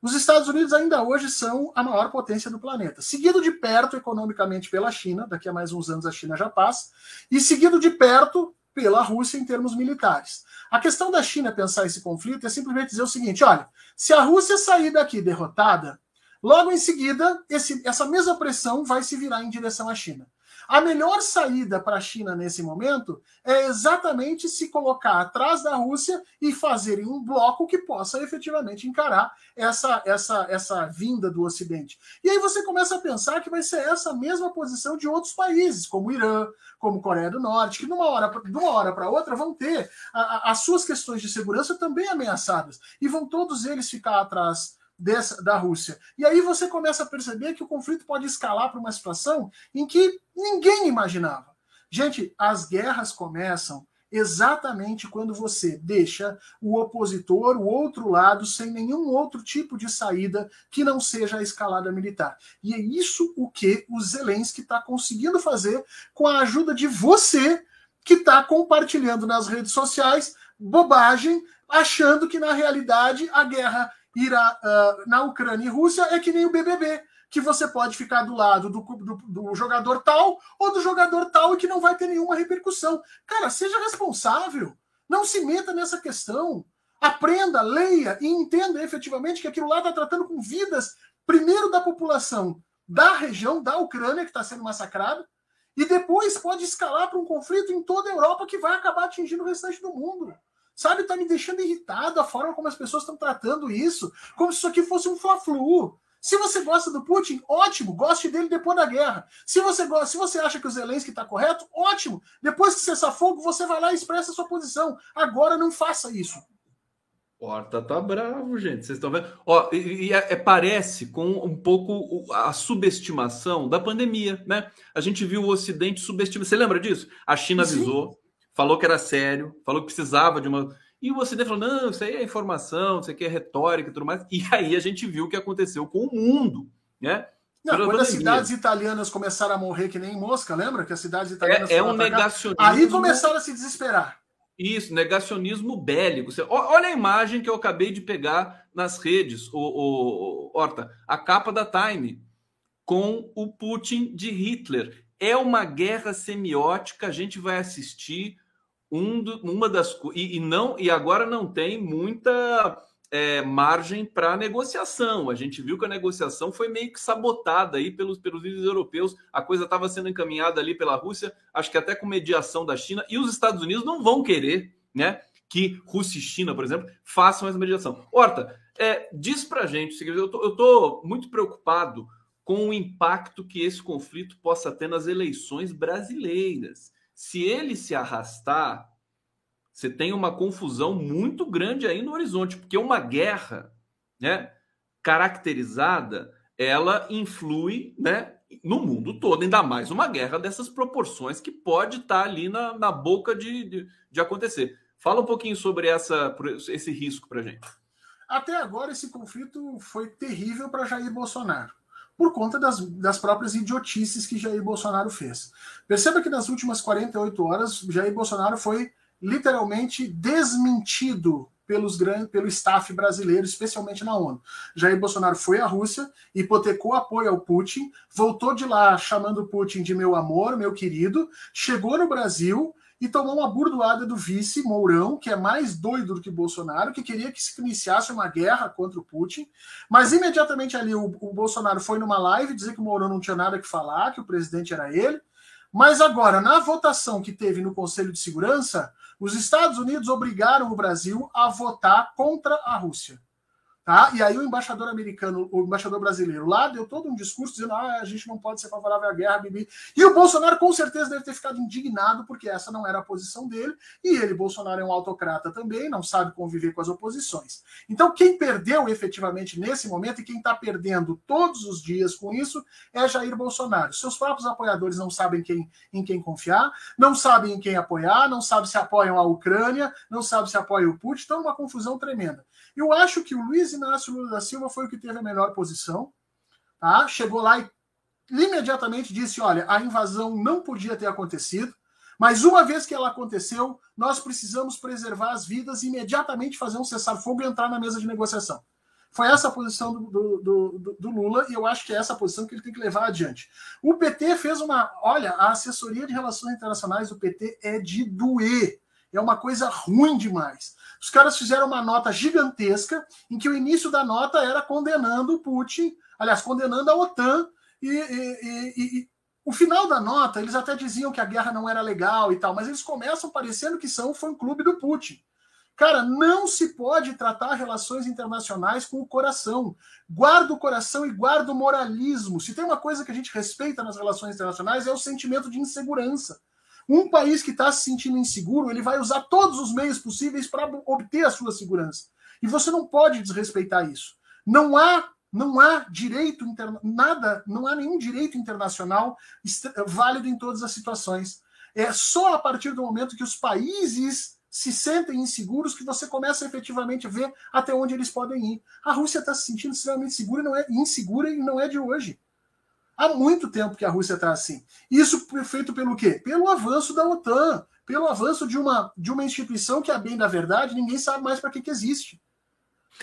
os Estados Unidos ainda hoje são a maior potência do planeta, seguido de perto economicamente pela China, daqui a mais uns anos a China já passa, e seguido de perto pela Rússia em termos militares. A questão da China pensar esse conflito é simplesmente dizer o seguinte: olha, se a Rússia sair daqui derrotada, logo em seguida esse, essa mesma pressão vai se virar em direção à China. A melhor saída para a China nesse momento é exatamente se colocar atrás da Rússia e fazerem um bloco que possa efetivamente encarar essa, essa, essa vinda do Ocidente. E aí você começa a pensar que vai ser essa mesma posição de outros países, como Irã, como Coreia do Norte, que numa hora, de uma hora para outra vão ter a, a, as suas questões de segurança também ameaçadas. E vão todos eles ficar atrás dessa, da Rússia. E aí você começa a perceber que o conflito pode escalar para uma situação em que ninguém imaginava. Gente, as guerras começam exatamente quando você deixa o opositor, o outro lado, sem nenhum outro tipo de saída que não seja a escalada militar. E é isso o que o Zelensky está conseguindo fazer com a ajuda de você, que está compartilhando nas redes sociais bobagem, achando que na realidade a guerra irá uh, na Ucrânia e Rússia é que nem o BBB que você pode ficar do lado do, do, do, jogador tal ou do jogador tal e que não vai ter nenhuma repercussão. Cara, seja responsável. Não se meta nessa questão. Aprenda, leia e entenda efetivamente que aquilo lá está tratando com vidas, primeiro da população da região, da Ucrânia, que está sendo massacrada, e depois pode escalar para um conflito em toda a Europa que vai acabar atingindo o restante do mundo. Sabe, está me deixando irritado a forma como as pessoas estão tratando isso, como se isso aqui fosse um fla-flu. Se você gosta do Putin, ótimo, goste dele depois da guerra. Se você gosta, se você acha que o Zelensky está correto, ótimo. Depois que cessar fogo, você vai lá e expressa a sua posição. Agora não faça isso. Horta tá bravo, gente. Vocês estão vendo? Ó, e, e é, é, parece com um pouco a subestimação da pandemia, né? A gente viu o Ocidente subestimar. Você lembra disso? A China avisou, Sim. Falou que era sério, falou que precisava de uma e o Ocidente falou: não, isso aí é informação, isso aqui é retórica e tudo mais. E aí a gente viu o que aconteceu com o mundo, né? Não, quando pandemia. as cidades italianas começaram a morrer que nem mosca, lembra? Que as cidades italianas. É, é um negacionismo. Aí começaram a se desesperar. Isso, negacionismo bélico. Olha a imagem que eu acabei de pegar nas redes, o, o, Horta, a capa da Time, com o Putin de Hitler. É uma guerra semiótica, a gente vai assistir um do, uma das e, e não e agora não tem muita é, margem para negociação. A gente viu que a negociação foi meio que sabotada aí pelos, pelos líderes europeus. A coisa estava sendo encaminhada ali pela Rússia, acho que até com mediação da China, e os Estados Unidos não vão querer né, que Rússia e China, por exemplo, façam essa mediação. Horta, é, diz para gente, eu estou muito preocupado com o impacto que esse conflito possa ter nas eleições brasileiras se ele se arrastar, você tem uma confusão muito grande aí no horizonte, porque uma guerra, né, caracterizada, ela influi, né, no mundo todo, ainda mais uma guerra dessas proporções que pode estar ali na, na boca de, de, de acontecer. Fala um pouquinho sobre essa, esse risco para gente. Até agora, esse conflito foi terrível para Jair Bolsonaro por conta das, das próprias idiotices que Jair Bolsonaro fez. Perceba que nas últimas 48 horas, Jair Bolsonaro foi literalmente desmentido pelos grandes, pelo staff brasileiro, especialmente na ONU. Jair Bolsonaro foi à Rússia, hipotecou apoio ao Putin, voltou de lá chamando Putin de meu amor, meu querido, chegou no Brasil e tomou uma burdoada do vice Mourão, que é mais doido do que Bolsonaro, que queria que se iniciasse uma guerra contra o Putin. Mas imediatamente ali o, o Bolsonaro foi numa live dizer que o Mourão não tinha nada que falar, que o presidente era ele. Mas agora, na votação que teve no Conselho de Segurança, os Estados Unidos obrigaram o Brasil a votar contra a Rússia. Tá? E aí o embaixador americano, o embaixador brasileiro lá deu todo um discurso dizendo ah, a gente não pode ser favorável à guerra, Bibi. E o Bolsonaro com certeza deve ter ficado indignado porque essa não era a posição dele. E ele, Bolsonaro, é um autocrata também, não sabe conviver com as oposições. Então quem perdeu efetivamente nesse momento e quem está perdendo todos os dias com isso é Jair Bolsonaro. Seus próprios apoiadores não sabem quem, em quem confiar, não sabem em quem apoiar, não sabem se apoiam a Ucrânia, não sabem se apoiam o Putin. Então é uma confusão tremenda. Eu acho que o Luiz Inácio Lula da Silva foi o que teve a melhor posição. Tá? Chegou lá e imediatamente disse: olha, a invasão não podia ter acontecido, mas uma vez que ela aconteceu, nós precisamos preservar as vidas e imediatamente fazer um cessar-fogo e entrar na mesa de negociação. Foi essa a posição do, do, do, do, Lula e eu acho que é essa a posição que ele tem que levar adiante. O PT fez uma. Olha, a assessoria de relações internacionais do PT é de doer. É uma coisa ruim demais. Os caras fizeram uma nota gigantesca em que o início da nota era condenando o Putin, aliás, condenando a OTAN e, e, e, e o final da nota, eles até diziam que a guerra não era legal e tal, mas eles começam parecendo que são o fã-clube do Putin. Cara, não se pode tratar relações internacionais com o coração. Guarda o coração e guarda o moralismo. Se tem uma coisa que a gente respeita nas relações internacionais é o sentimento de insegurança. Um país que está se sentindo inseguro, ele vai usar todos os meios possíveis para obter a sua segurança. E você não pode desrespeitar isso. Não há não há direito nada, não há nenhum direito internacional válido em todas as situações. É só a partir do momento que os países se sentem inseguros que você começa efetivamente a ver até onde eles podem ir. A Rússia está se sentindo extremamente segura, não é insegura e não é de hoje. Há muito tempo que a Rússia está assim. Isso feito pelo quê? Pelo avanço da OTAN, pelo avanço de uma, de uma instituição que, a bem da verdade, ninguém sabe mais para que, que existe.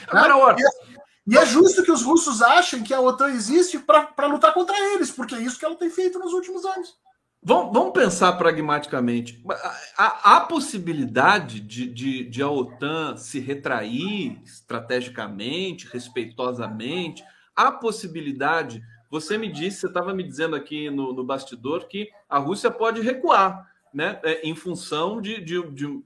Agora, né? e, é, e é justo que os russos achem que a OTAN existe para lutar contra eles, porque é isso que ela tem feito nos últimos anos. Vamos, vamos pensar pragmaticamente. Há, possibilidade de, de, de, a OTAN se retrair estrategicamente, respeitosamente? Há possibilidade você me disse, você estava me dizendo aqui no, no, bastidor que a Rússia pode recuar, né? É, em função de, de, de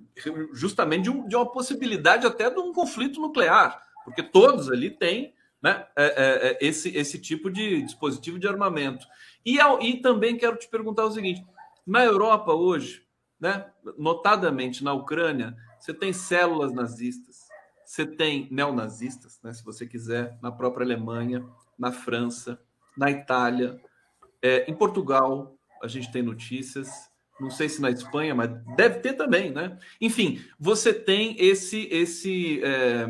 justamente de, um, de, uma possibilidade até de um conflito nuclear, porque todos ali têm né, é, é, é esse, esse tipo de dispositivo de armamento. E, e também quero te perguntar o seguinte: na Europa hoje, né, notadamente na Ucrânia, você tem células nazistas, você tem neonazistas, né, se você quiser, na própria Alemanha, na França, na Itália, é, em Portugal, a gente tem notícias. Não sei se na Espanha, mas deve ter também, né? Enfim, você tem esse esse é,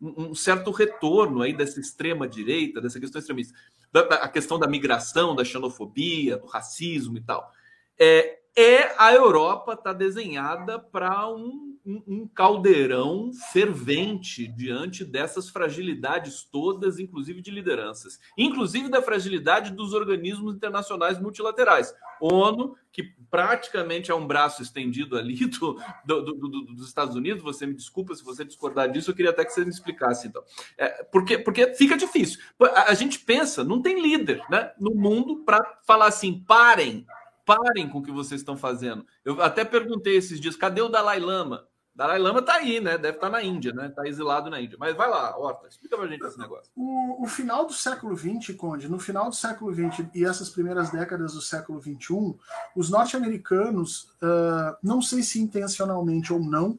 um certo retorno aí dessa extrema direita, dessa questão extremista, da, a questão da migração, da xenofobia, do racismo e tal. É, é a Europa está desenhada para um um, caldeirão fervente diante dessas fragilidades todas, inclusive de lideranças, inclusive da fragilidade dos organismos internacionais multilaterais. ONU, que praticamente é um braço estendido ali do, do, do, dos Estados Unidos. Você me desculpa se você discordar disso, eu queria até que você me explicasse, então. É, porque, porque fica difícil. A, a gente pensa, não tem líder né, no mundo para falar assim: parem, parem com o que vocês estão fazendo. Eu até perguntei esses dias: cadê o Dalai Lama? Dalai Lama está aí, né? Deve estar tá na Índia, né? Está exilado na Índia. Mas vai lá, Horta, explica pra gente esse negócio. O, o, final do século XX, Conde, no final do século XX e essas primeiras décadas do século XXI, os norte-americanos, uh, não sei se intencionalmente ou não,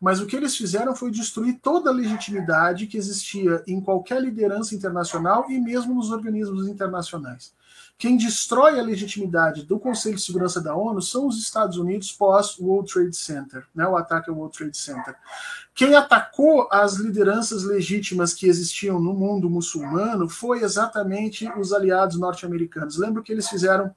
mas o que eles fizeram foi destruir toda a legitimidade que existia em qualquer liderança internacional e mesmo nos organismos internacionais. Quem destrói a legitimidade do Conselho de Segurança da ONU são os Estados Unidos pós World Trade Center, né, o ataque ao World Trade Center. Quem atacou as lideranças legítimas que existiam no mundo muçulmano foi exatamente os aliados norte-americanos. Lembra que eles fizeram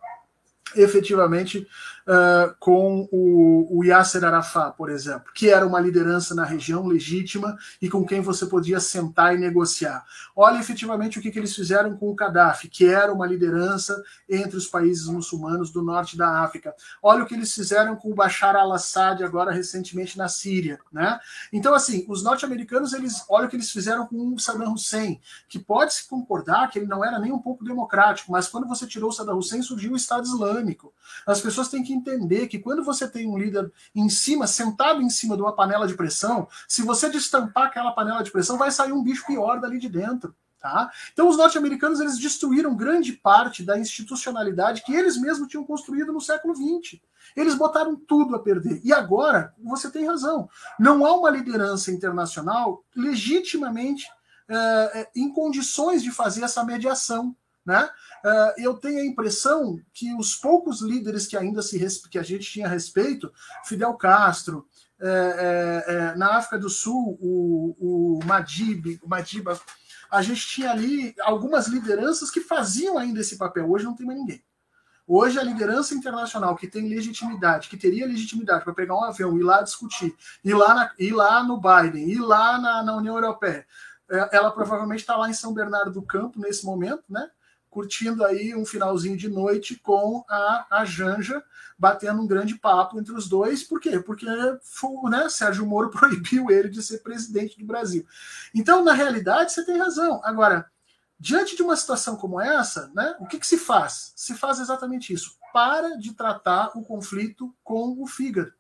efetivamente uh, com o, o Yasser Arafat, por exemplo, que era uma liderança na região legítima e com quem você podia sentar e negociar. Olha efetivamente o que, que eles fizeram com o Gaddafi, que era uma liderança entre os países muçulmanos do norte da África. Olha o que eles fizeram com o Bashar al-Assad agora recentemente na Síria, né? Então assim, os norte-americanos eles, olha o que eles fizeram com o Saddam Hussein, que pode se concordar que ele não era nem um pouco democrático, mas quando você tirou o Saddam Hussein surgiu o Estado Islâmico. As pessoas têm que entender que quando você tem um líder em cima, sentado em cima de uma panela de pressão, se você destampar aquela panela de pressão, vai sair um bicho pior dali de dentro. Tá? Então os norte-americanos eles destruíram grande parte da institucionalidade que eles mesmos tinham construído no século XX. Eles botaram tudo a perder. E agora, você tem razão, não há uma liderança internacional legitimamente é, em condições de fazer essa mediação. Né? Uh, eu tenho a impressão que os poucos líderes que ainda se que a gente tinha respeito, Fidel Castro, é, é, é, na África do Sul, o, o Madib, o Madiba, a gente tinha ali algumas lideranças que faziam ainda esse papel. Hoje não tem mais ninguém. Hoje a liderança internacional que tem legitimidade, que teria legitimidade para pegar um avião, ir lá discutir, ir lá, na, ir lá no Biden, ir lá na, na União Europeia, é, ela provavelmente está lá em São Bernardo do Campo nesse momento, né? Curtindo aí um finalzinho de noite com a, a Janja, batendo um grande papo entre os dois. Por quê? Porque né, Sérgio Moro proibiu ele de ser presidente do Brasil. Então, na realidade, você tem razão. Agora, diante de uma situação como essa, né, o que, que se faz? Se faz exatamente isso. Para de tratar o conflito com o fígado.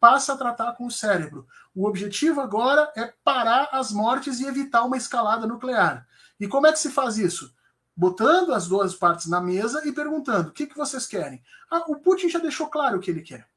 Passa a tratar com o cérebro. O objetivo agora é parar as mortes e evitar uma escalada nuclear. E como é que se faz isso? Botando as duas partes na mesa e perguntando: o que, que vocês querem? Ah, o Putin já deixou claro o que ele quer.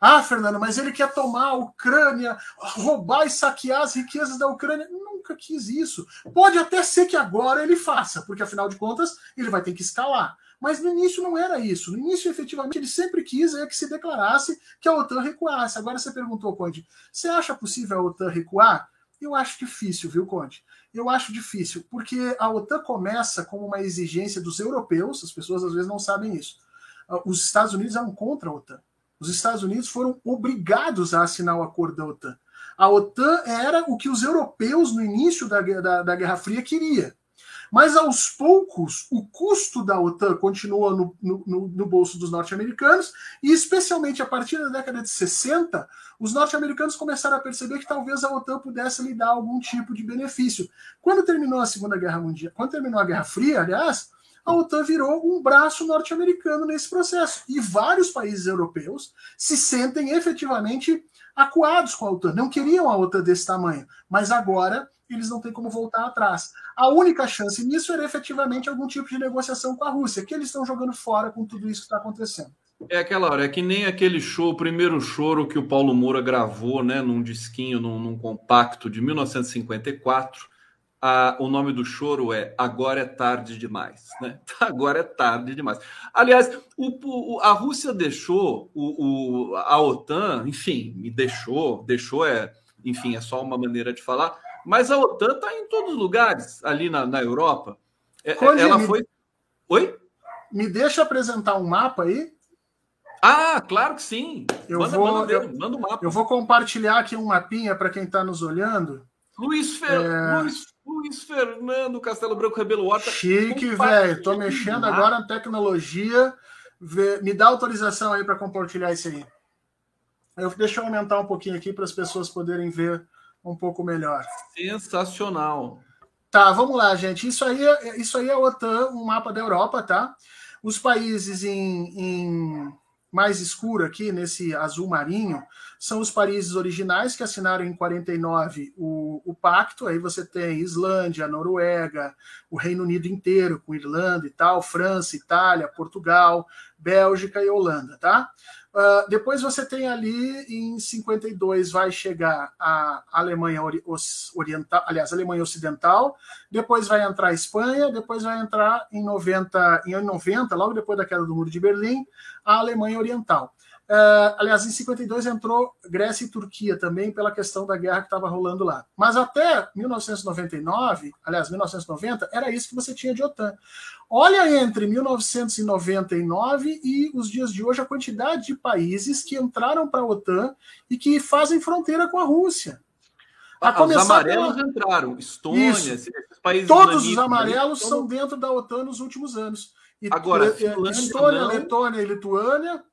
Ah, Fernando, mas ele quer tomar a Ucrânia, roubar e saquear as riquezas da Ucrânia. Nunca quis isso. Pode até ser que agora ele faça, porque afinal de contas ele vai ter que escalar. Mas no início não era isso. No início, efetivamente, ele sempre quis é que se declarasse que a OTAN recuasse. Agora você perguntou, Conde, você acha possível a OTAN recuar? Eu acho difícil, viu, Conde? Eu acho difícil, porque a OTAN começa como uma exigência dos europeus, as pessoas às vezes não sabem isso. Ah, os Estados Unidos eram contra a OTAN. Os Estados Unidos foram obrigados a assinar o acordo da OTAN. A OTAN era o que os europeus, no início da, da, da Guerra Fria, queria. Mas aos poucos, o custo da OTAN continua no, no, no bolso dos norte-americanos, e especialmente a partir da década de 60, os norte-americanos começaram a perceber que talvez a OTAN pudesse lhe dar algum tipo de benefício. Quando terminou a Segunda Guerra Mundial, quando terminou a Guerra Fria, aliás, a OTAN virou um braço norte-americano nesse processo. E vários países europeus se sentem efetivamente acuados com a OTAN. Não queriam a OTAN desse tamanho, mas agora eles não têm como voltar atrás. A única chance nisso era efetivamente algum tipo de negociação com a Rússia, que eles estão jogando fora com tudo isso que está acontecendo. É aquela hora, é que nem aquele show, o primeiro choro que o Paulo Moura gravou, né, num disquinho, num, num compacto de 1954. Ah, o nome do choro é Agora é Tarde Demais. Né? Agora é tarde demais. Aliás, o, o, a Rússia deixou o, a OTAN, enfim, me deixou, deixou é, enfim, é só uma maneira de falar, mas a OTAN está em todos os lugares ali na, na Europa. É, ela foi. Oi? Me deixa apresentar um mapa aí. Ah, claro que sim. Eu manda, vou, manda, eu, manda um mapa. Eu vou compartilhar aqui um mapinha para quem está nos olhando. Luiz, Fer... é... Luiz, Luiz, Fernando Castelo Branco Rebelo Horta. Chique, velho. Estou mexendo agora na tecnologia. Me dá autorização aí para compartilhar isso aí. Eu, deixa eu aumentar um pouquinho aqui para as pessoas poderem ver um pouco melhor. Sensacional. Tá, vamos lá, gente. Isso aí, é, isso aí é a OTAN, um mapa da Europa, tá? Os países em, em mais escuro aqui, nesse azul marinho, são os países originais que assinaram em 49 o, o pacto. Aí você tem Islândia, Noruega, o Reino Unido inteiro, com Irlanda e tal, França, Itália, Portugal, Bélgica e Holanda, tá? Uh, depois você tem ali em 52 vai chegar a Alemanha Oriental, aliás, Alemanha Ocidental, depois vai entrar a Espanha, depois vai entrar em 90, em 90, logo depois da queda do Muro de Berlim, a Alemanha Oriental. Uh, aliás, em 52 entrou Grécia e Turquia também pela questão da guerra que estava rolando lá. Mas até 1999, aliás, 1990, era isso que você tinha de OTAN. Olha entre 1999 e os dias de hoje a quantidade de países que entraram para a OTAN e que fazem fronteira com a Rússia. A os amarelos pela... entraram, Estônia, esses países. Todos os amarelos são dentro da OTAN nos últimos anos. E, Agora, Estônia, não... Letônia e Lituânia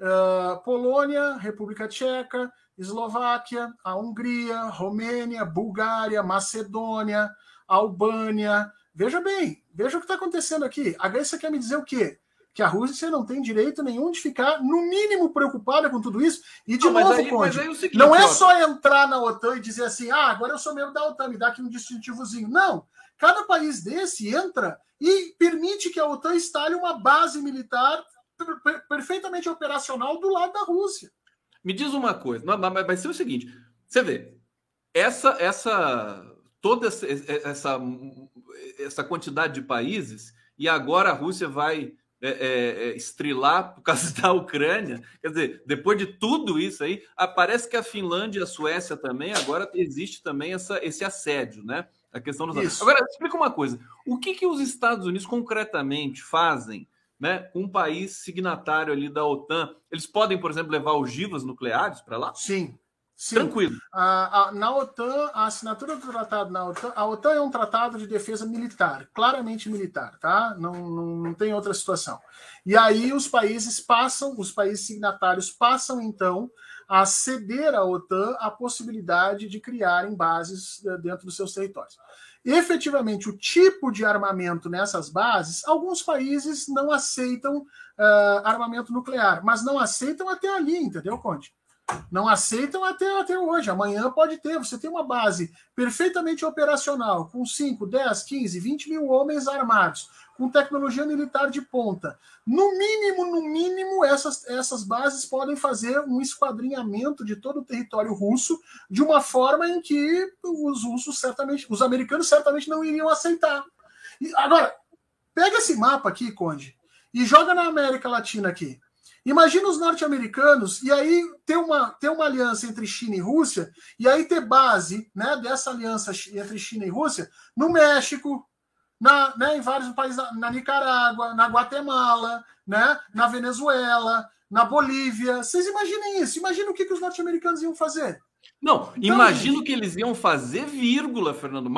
uh, Polônia, República Tcheca, Eslováquia, a Hungria, Romênia, Bulgária, Macedônia, Albânia. Veja bem, veja o que está acontecendo aqui. A Grécia quer me dizer o quê? Que a Rússia não tem direito nenhum de ficar, no mínimo, preocupada com tudo isso. E, de não, novo, aí, Conde, é seguinte, não é só entrar na OTAN e dizer assim, ah, agora eu sou membro da OTAN, me dá aqui um distintivozinho. Não. Cada país desse entra e permite que a OTAN instale uma base militar perfeitamente operacional do lado da Rússia. Me diz uma coisa, mas vai ser o seguinte: você vê, essa, essa, toda essa, essa, essa quantidade de países, e agora a Rússia vai é, é, é estrilar por causa da Ucrânia. Quer dizer, depois de tudo isso aí, parece que a Finlândia e a Suécia também, agora existe também essa, esse assédio, né? A questão dos. Agora, explica uma coisa: o que, que os Estados Unidos concretamente fazem? Né, um país signatário ali da OTAN, eles podem, por exemplo, levar ogivas nucleares para lá? Sim. Sim. Tranquilo. A, a, na OTAN, a assinatura do tratado na OTAN, a OTAN é um tratado de defesa militar, claramente militar, tá? Não, não, não tem outra situação. E aí os países passam, os países signatários passam então a ceder à OTAN a possibilidade de criarem bases eh, dentro dos seus territórios efetivamente o tipo de armamento nessas bases, alguns países não aceitam uh, armamento nuclear, mas não aceitam até ali, entendeu, Conte? Não aceitam até, até hoje. Amanhã pode ter. Você tem uma base perfeitamente operacional, com 5, 10, 15, 20 mil homens armados, com tecnologia militar de ponta. No mínimo, no mínimo, essas, essas bases podem fazer um esquadrinhamento de todo o território russo de uma forma em que os russos certamente, os americanos certamente não iriam aceitar. E, agora, pega esse mapa aqui, Conde, E joga na América Latina aqui. Imagina os norte-americanos e aí ter uma, ter uma aliança entre China e Rússia, e aí ter base né, dessa aliança entre China e Rússia no México, na, né, em vários países, na Nicarágua, na Guatemala, né, na Venezuela, na Bolívia. Vocês imaginem isso. Imagina o que, que os norte-americanos iam fazer. Não, então, imagino gente... que eles iam fazer vírgula, Fernando.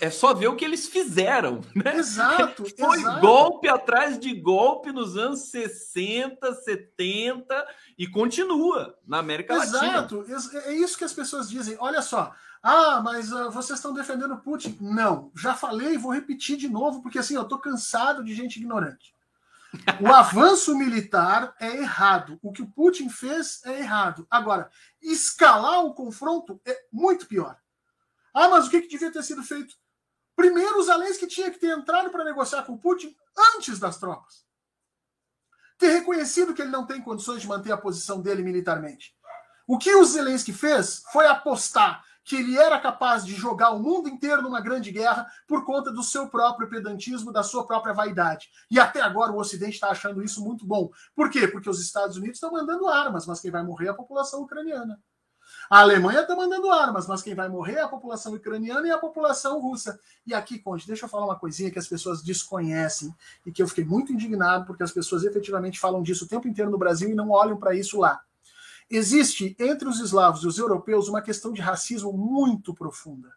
É só ver o que eles fizeram, né? Exato. Foi exato. golpe atrás de golpe nos anos 60, 70 e continua na América exato. Latina. Exato. É isso que as pessoas dizem. Olha só. Ah, mas uh, vocês estão defendendo Putin. Não, já falei e vou repetir de novo, porque assim, eu estou cansado de gente ignorante. O avanço militar é errado. O que o Putin fez é errado. Agora, escalar o confronto é muito pior. Ah, mas o que, que devia ter sido feito? Primeiro, os Zelensky tinha que ter entrado para negociar com o Putin antes das tropas. Ter reconhecido que ele não tem condições de manter a posição dele militarmente. O que o Zelensky fez foi apostar que ele era capaz de jogar o mundo inteiro numa grande guerra por conta do seu próprio pedantismo, da sua própria vaidade. E até agora o Ocidente está achando isso muito bom. Por quê? Porque os Estados Unidos estão mandando armas, mas quem vai morrer é a população ucraniana. A Alemanha está mandando armas, mas quem vai morrer é a população ucraniana e a população russa. E aqui, Conte, deixa eu falar uma coisinha que as pessoas desconhecem e que eu fiquei muito indignado porque as pessoas efetivamente falam disso o tempo inteiro no Brasil e não olham para isso lá. Existe entre os eslavos e os europeus uma questão de racismo muito profunda.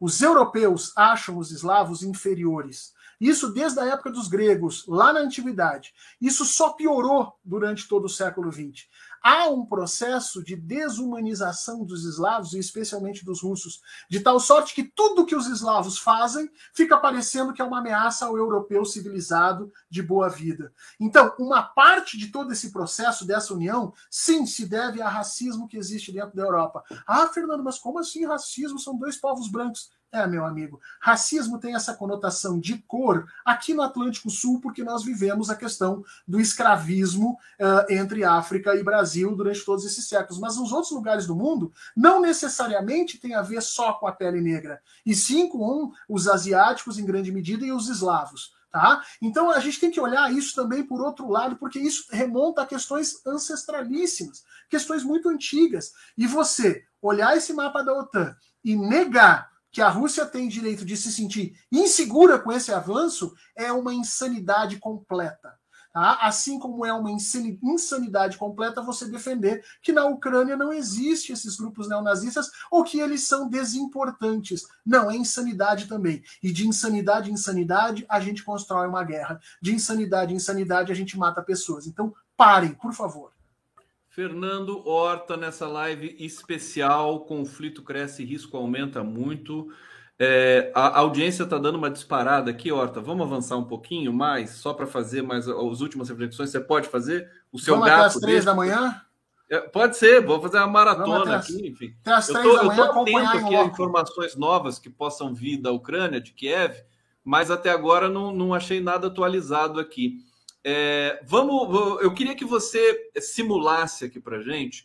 Os europeus acham os eslavos inferiores. Isso desde a época dos gregos, lá na antiguidade. Isso só piorou durante todo o século XX há um processo de desumanização dos eslavos, e especialmente dos russos, de tal sorte que tudo que os eslavos fazem fica parecendo que é uma ameaça ao europeu civilizado de boa vida. Então, uma parte de todo esse processo, dessa união, sim, se deve ao racismo que existe dentro da Europa. Ah, Fernando, mas como assim racismo? São dois povos brancos. É, meu amigo, racismo tem essa conotação de cor aqui no Atlântico Sul, porque nós vivemos a questão do escravismo uh, entre África e Brasil durante todos esses séculos. Mas nos outros lugares do mundo, não necessariamente tem a ver só com a pele negra, e sim com os asiáticos, em grande medida, e os eslavos. Tá? Então a gente tem que olhar isso também por outro lado, porque isso remonta a questões ancestralíssimas, questões muito antigas. E você olhar esse mapa da OTAN e negar que a Rússia tem direito de se sentir insegura com esse avanço é uma insanidade completa. Tá? Assim como é uma insanidade completa você defender que na Ucrânia não existe esses grupos neonazistas ou que eles são desimportantes. Não, é insanidade também. E de insanidade em insanidade a gente constrói uma guerra. De insanidade em insanidade a gente mata pessoas. Então parem, por favor. Fernando Horta nessa live especial. Conflito cresce, risco aumenta muito. É, a audiência está dando uma disparada aqui, Horta. Vamos avançar um pouquinho mais, só para fazer mais as últimas reflexões. Você pode fazer? O seu Vamos gato. Até às três da manhã? É, pode ser, vou fazer uma maratona aqui, enfim. Até às três da manhã, eu estou atento aqui a informações novas que possam vir da Ucrânia, de Kiev, mas até agora não, não achei nada atualizado aqui. É, vamos, eu queria que você simulasse aqui para gente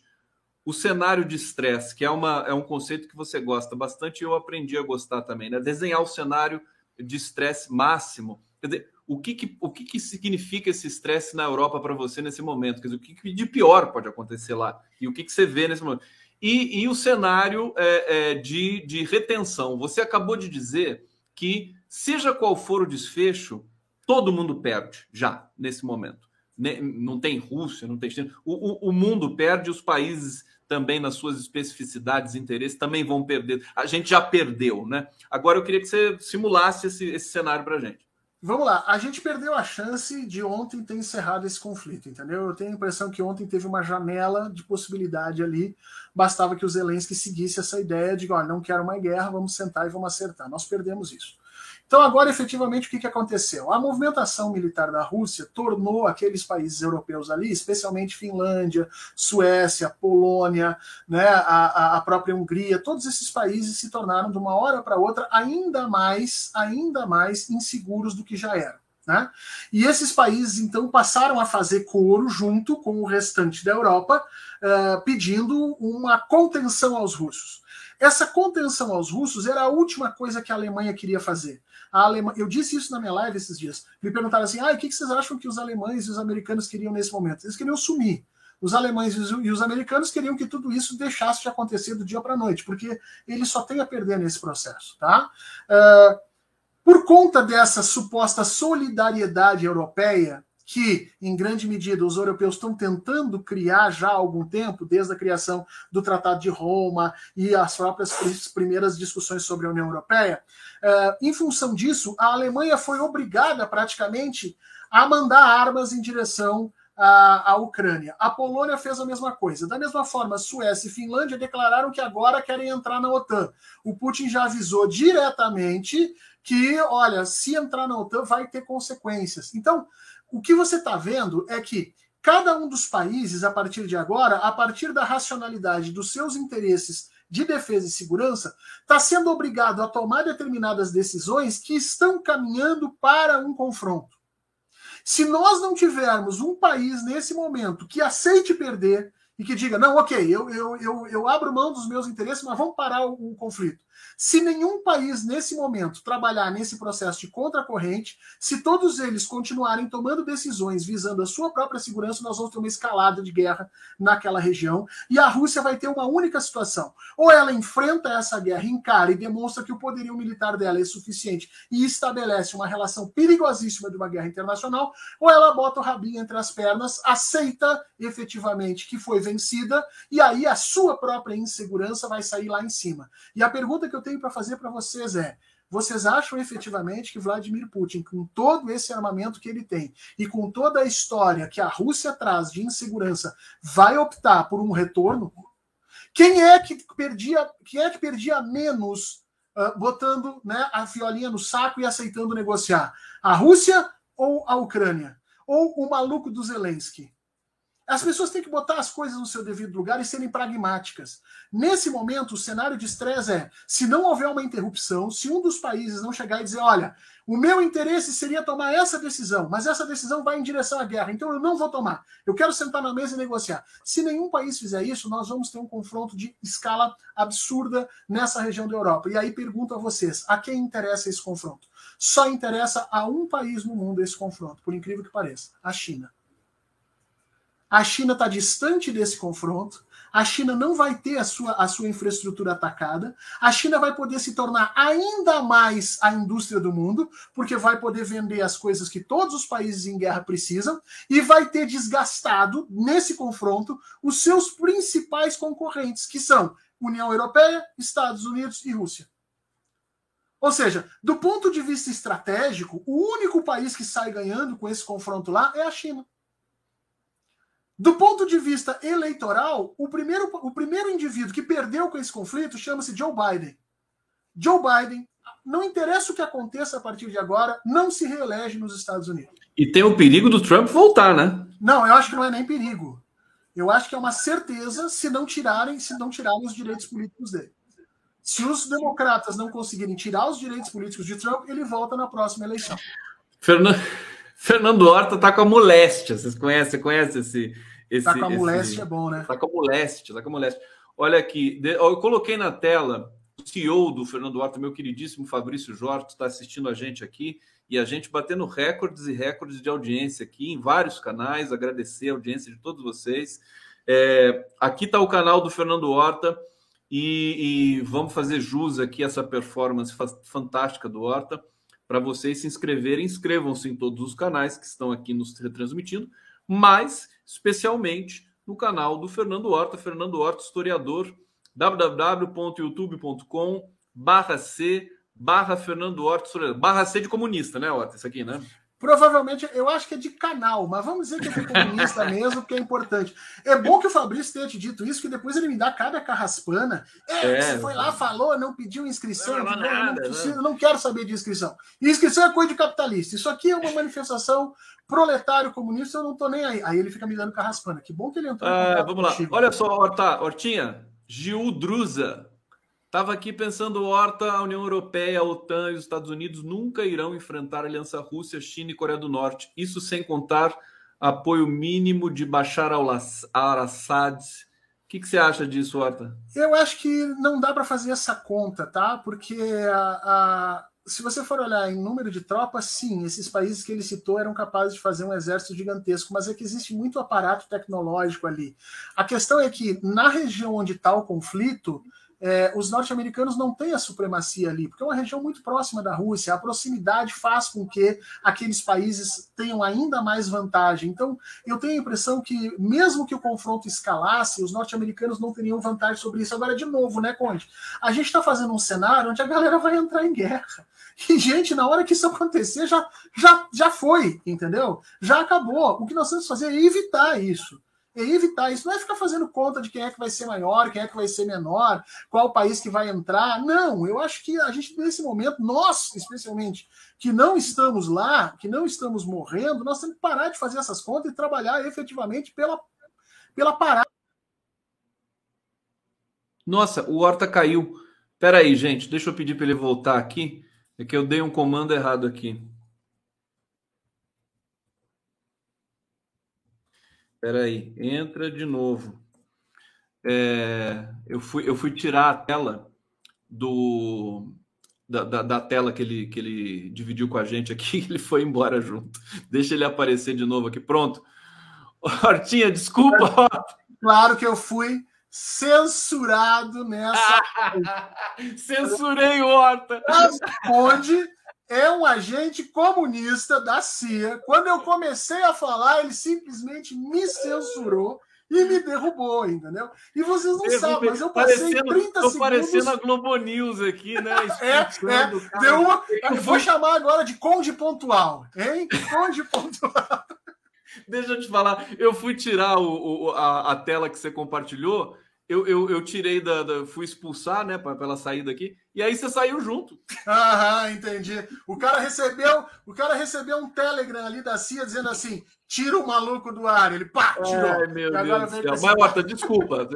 o cenário de estresse, que é, uma, é um conceito que você gosta bastante e eu aprendi a gostar também, né? Desenhar o cenário de estresse máximo. Quer dizer, o que, que, o que, que significa esse estresse na Europa para você nesse momento? Quer dizer, o que, que de pior pode acontecer lá? E o que, que você vê nesse momento? E, e o cenário é, é, de, de retenção. Você acabou de dizer que, seja qual for o desfecho, todo mundo perde já nesse momento. Não tem Rússia, não tem China. O, o, o mundo perde, os países também nas suas especificidades e interesses também vão perder. A gente já perdeu, né? Agora eu queria que você simulasse esse, esse cenário para a gente. Vamos lá, a gente perdeu a chance de ontem ter encerrado esse conflito, entendeu? Eu tenho a impressão que ontem teve uma janela de possibilidade ali, bastava que o Zelensky seguisse essa ideia de, olha, não quero mais guerra, vamos sentar e vamos acertar. Nós perdemos isso. Então, agora, efetivamente, o que, que aconteceu? A movimentação militar da Rússia tornou aqueles países europeus ali, especialmente Finlândia, Suécia, Polônia, né, a, a própria Hungria, todos esses países se tornaram, de uma hora para outra, ainda mais, ainda mais inseguros do que já eram. Né? E esses países, então, passaram a fazer coro junto com o restante da Europa, uh, pedindo uma contenção aos russos. essa contenção aos russos era a última coisa que a Alemanha queria fazer. A Alemanha, eu disse isso na minha live esses dias. Me perguntaram assim: ah, o que vocês acham que os alemães e os americanos queriam nesse momento? Eles queriam sumir. Os alemães e os americanos queriam que tudo isso deixasse de acontecer do dia para a noite, porque eles só têm a perder nesse processo. Tá? Uh, por conta dessa suposta solidariedade europeia, que, em grande medida, os europeus estão tentando criar já há algum tempo, desde a criação do Tratado de Roma e as próprias primeiras discussões sobre a União Europeia. Uh, em função disso, a Alemanha foi obrigada, praticamente, a mandar armas em direção à, à Ucrânia. A Polônia fez a mesma coisa. Da mesma forma, Suécia e Finlândia declararam que agora querem entrar na OTAN. O Putin já avisou diretamente que, olha, se entrar na OTAN vai ter consequências. Então, o que você está vendo é que cada um dos países, a partir de agora, a partir da racionalidade dos seus interesses de defesa e segurança, está sendo obrigado a tomar determinadas decisões que estão caminhando para um confronto. Se nós não tivermos um país nesse momento que aceite perder e que diga, não, ok, eu, eu, eu, eu abro mão dos meus interesses, mas vamos parar o, o conflito. Se nenhum país, nesse momento, trabalhar nesse processo de contracorrente, se todos eles continuarem tomando decisões visando a sua própria segurança, nós vamos ter uma escalada de guerra naquela região. E a Rússia vai ter uma única situação: ou ela enfrenta essa guerra, encara e demonstra que o poderio militar dela é suficiente e estabelece uma relação perigosíssima de uma guerra internacional, ou ela bota o rabinho entre as pernas, aceita efetivamente que foi vencida, e aí a sua própria insegurança vai sair lá em cima. E a pergunta que eu tenho para fazer para vocês é: vocês acham efetivamente que Vladimir Putin, com todo esse armamento que ele tem e com toda a história que a Rússia traz de insegurança, vai optar por um retorno? Quem é que perdia, quem é que perdia menos uh, botando né, a violinha no saco e aceitando negociar? A Rússia ou a Ucrânia? Ou o maluco do Zelensky? As pessoas têm que botar as coisas no seu devido lugar e serem pragmáticas. Nesse momento, o cenário de estresse é: se não houver uma interrupção, se um dos países não chegar e dizer, olha, o meu interesse seria tomar essa decisão, mas essa decisão vai em direção à guerra, então eu não vou tomar. Eu quero sentar na mesa e negociar. Se nenhum país fizer isso, nós vamos ter um confronto de escala absurda nessa região da Europa. E aí pergunto a vocês: a quem interessa esse confronto? Só interessa a um país no mundo esse confronto, por incrível que pareça: a China. A China está distante desse confronto. A China não vai ter a sua, a sua infraestrutura atacada. A China vai poder se tornar ainda mais a indústria do mundo, porque vai poder vender as coisas que todos os países em guerra precisam e vai ter desgastado nesse confronto os seus principais concorrentes, que são União Europeia, Estados Unidos e Rússia. Ou seja, do ponto de vista estratégico, o único país que sai ganhando com esse confronto lá é a China. Do ponto de vista eleitoral, o primeiro, o primeiro indivíduo que perdeu com esse conflito chama-se Joe Biden. Joe Biden, não interessa o que aconteça a partir de agora, não se reelege nos Estados Unidos. E tem o perigo do Trump voltar, né? Não, eu acho que não é nem perigo. Eu acho que é uma certeza se não tirarem, se não tirarem os direitos políticos dele. Se os democratas não conseguirem tirar os direitos políticos de Trump, ele volta na próxima eleição. Fernando, Fernando Horta tá com a moléstia. Vocês conhecem, conhecem esse, esse, tá com a moléstia esse... é bom, né? Tá moléstia, tá a moléstia. Olha aqui, eu coloquei na tela o CEO do Fernando Horta, meu queridíssimo Fabrício Jorge, está assistindo a gente aqui e a gente batendo recordes e recordes de audiência aqui em vários canais. Agradecer a audiência de todos vocês. É, aqui está o canal do Fernando Horta e, e, vamos fazer jus aqui essa performance fantástica do Horta. Para vocês se inscreverem, inscrevam-se em todos os canais que estão aqui nos retransmitindo, mas especialmente no canal do Fernando Horta, Fernando Horta, historiador, www.youtube.com barra C barra Fernando Horta. Barra C de comunista, né, Horta? Isso aqui, né? Provavelmente, eu acho que é de canal, mas vamos dizer que é de comunista mesmo, porque é importante. É bom que o Fabrício tenha te dito isso, que depois ele me dá cada carraspana. É, é você foi lá, falou, não pediu inscrição, não, não, nada, não, preciso, não quero saber de inscrição. inscrição é coisa de capitalista. Isso aqui é uma manifestação proletário comunista, eu não tô nem aí. Aí ele fica me dando carraspana. Que bom que ele entrou. Ah, vamos lá. Olha só, Horta, Hortinha, Gil Druza Estava aqui pensando, Horta, a União Europeia, a OTAN e os Estados Unidos nunca irão enfrentar a aliança Rússia, China e Coreia do Norte. Isso sem contar apoio mínimo de Bashar al-Assad, que, que você acha disso, Horta? Eu acho que não dá para fazer essa conta, tá? Porque a, a, se você for olhar em número de tropas, sim, esses países que ele citou eram capazes de fazer um exército gigantesco, mas é que existe muito aparato tecnológico ali. A questão é que na região onde está o conflito, é, os norte-americanos não têm a supremacia ali, porque é uma região muito próxima da Rússia. A proximidade faz com que aqueles países tenham ainda mais vantagem. Então, eu tenho a impressão que, mesmo que o confronto escalasse, os norte-americanos não teriam vantagem sobre isso. Agora, de novo, né, Conde? A gente está fazendo um cenário onde a galera vai entrar em guerra. E, gente, na hora que isso acontecer, já, já, já foi, entendeu? Já acabou. O que nós temos que fazer é evitar isso e evitar isso. Não é ficar fazendo conta de quem é que vai ser maior, quem é que vai ser menor, qual país que vai entrar. Não, eu acho que a gente, nesse momento, nós, especialmente, que não estamos lá, que não estamos morrendo, nós temos que parar de fazer essas contas e trabalhar efetivamente pela, pela parada. Nossa, o Horta caiu. Pera aí, gente, deixa eu pedir para ele voltar aqui. É que eu dei um comando errado aqui. Espera aí, entra de novo. É, eu, fui, eu fui tirar a tela do da, da, da, tela que ele, que ele dividiu com a gente aqui, ele foi embora junto. Deixa ele aparecer de novo aqui. Pronto. Hortinha, desculpa. Claro que eu fui censurado nessa. Censurei o Horta. Onde é um agente comunista da CIA. Quando eu comecei a falar, ele simplesmente me censurou e me derrubou, entendeu? E vocês não sabem, mas eu passei 30 segundos. Tô parecendo a Globo News aqui, né? é, é. Deu uma... Eu vou chamar agora de Conde Pontual, hein? Conde Pontual. Deixa eu te falar, eu fui tirar o, o a, a, tela que você compartilhou eu, eu, eu tirei da, da, Fui expulsar, né, pela saída aqui, e aí você saiu junto. Aham, entendi. O cara recebeu, o cara recebeu um Telegram ali da CIA dizendo assim: tira o maluco do ar. Ele pá, tirou. Ai, meu Deus do céu. Mas, desculpa.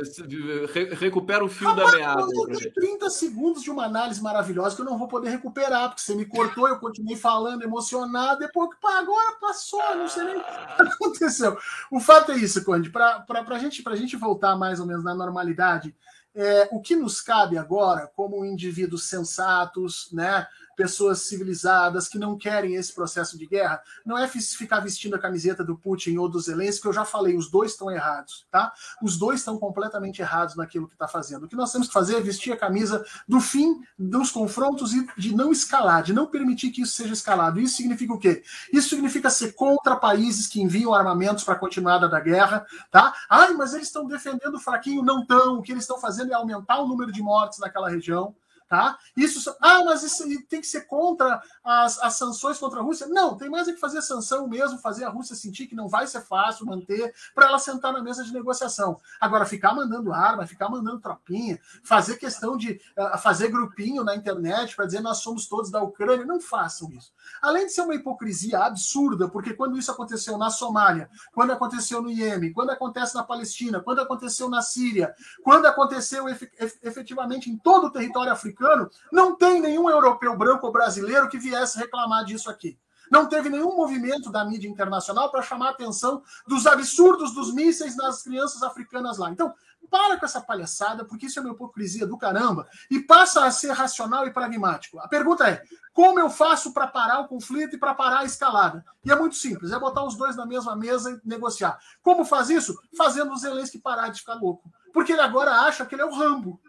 recupera o fio da meada. Eu tenho 30 segundos de uma análise maravilhosa que eu não vou poder recuperar, porque você me cortou, eu continuei falando, emocionado. Depois que agora passou, não sei nem o que aconteceu. O fato é isso, Conde. Para a gente, a gente voltar mais ou menos na normalidade, é, o que nos cabe agora, como indivíduos sensatos, né? Pessoas civilizadas que não querem esse processo de guerra, não é ficar vestindo a camiseta do Putin ou do Zelensky, que eu já falei, os dois estão errados, tá? Os dois estão completamente errados naquilo que está fazendo. O que nós temos que fazer é vestir a camisa do fim dos confrontos e de não escalar, de não permitir que isso seja escalado. Isso significa o quê? Isso significa ser contra países que enviam armamentos para a continuada da guerra, tá? Ai, mas eles estão defendendo o fraquinho, não estão. O que eles estão fazendo é aumentar o número de mortes naquela região tá? Isso, ah, mas isso tem que ser contra as, as sanções contra a Rússia. Não, tem mais é que fazer sanção mesmo, fazer a Rússia sentir que não vai ser fácil manter, para ela sentar na mesa de negociação. Agora, ficar mandando arma, ficar mandando tropinha, fazer questão de uh, fazer grupinho na internet para dizer nós somos todos da Ucrânia, não façam isso. Além de ser uma hipocrisia absurda, porque quando isso aconteceu na Somália, quando aconteceu no Iêmen, quando acontece na Palestina, quando aconteceu na Síria, quando aconteceu efetivamente em todo o território africano, americano, não tem nenhum europeu branco ou brasileiro que viesse reclamar disso aqui. Não teve nenhum movimento da mídia internacional para chamar a atenção dos absurdos dos mísseis nas crianças africanas lá. Então, para com essa palhaçada, porque isso é uma hipocrisia do caramba, e passa a ser racional e pragmático. A pergunta é: como eu faço para parar o conflito e para parar a escalada? E é muito simples: é botar os dois na mesma mesa e negociar. Como faz isso? Fazendo o Zelensky parar de ficar louco. Porque ele agora acha que ele é o Rambo.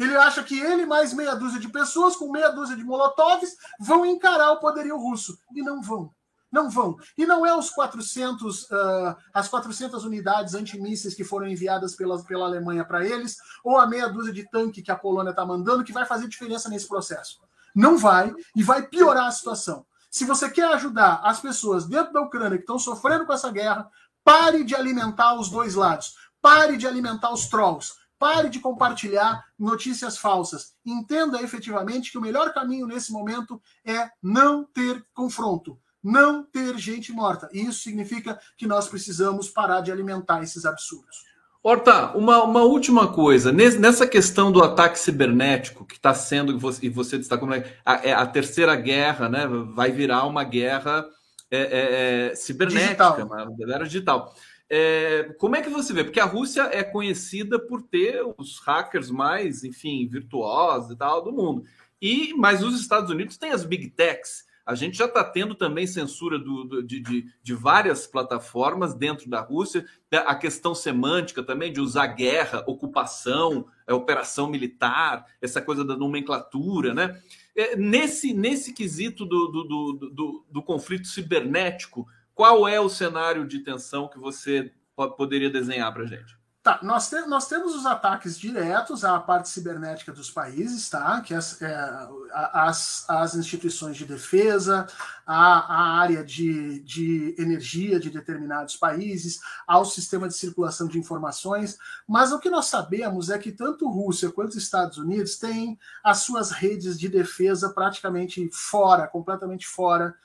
Ele acha que ele mais meia dúzia de pessoas com meia dúzia de molotovs vão encarar o poderio russo. E não vão. Não vão. E não é os 400, uh, ah, as 400 unidades antimísseis que foram enviadas pela, pela Alemanha para eles, ou a meia dúzia de tanque que a Polônia está mandando, que vai fazer diferença nesse processo. Não vai, e vai piorar a situação. Se você quer ajudar as pessoas dentro da Ucrânia que estão sofrendo com essa guerra, pare de alimentar os dois lados. Pare de alimentar os trolls. Pare de compartilhar notícias falsas. Entenda efetivamente que o melhor caminho nesse momento é não ter confronto, não ter gente morta. E isso significa que nós precisamos parar de alimentar esses absurdos. Horta, uma, uma última coisa. Nessa questão do ataque cibernético, que está sendo, e você destacou, né, a, é a, terceira guerra né, vai virar uma guerra é, é, é cibernética, digital. uma guerra digital. É, como é que você vê? Porque a Rússia é conhecida por ter os hackers mais, enfim, virtuosos e tal do mundo. E mas os Estados Unidos têm as big techs. A gente já está tendo também censura do, do, de, de, de, várias plataformas dentro da Rússia. A questão semântica também de usar guerra, ocupação, é, operação militar, essa coisa da nomenclatura, né? É, nesse, nesse quesito do, do, do, conflito cibernético, qual é o cenário de tensão que você poderia desenhar para a gente? Tá, nós, te, nós temos os ataques diretos à parte cibernética dos países, tá? Que as, é, as, as instituições de defesa, a, a área de, de energia de determinados países, ao sistema de circulação de informações. Mas o que nós sabemos é que tanto Rússia quanto Estados Unidos têm as suas redes de defesa praticamente fora, completamente fora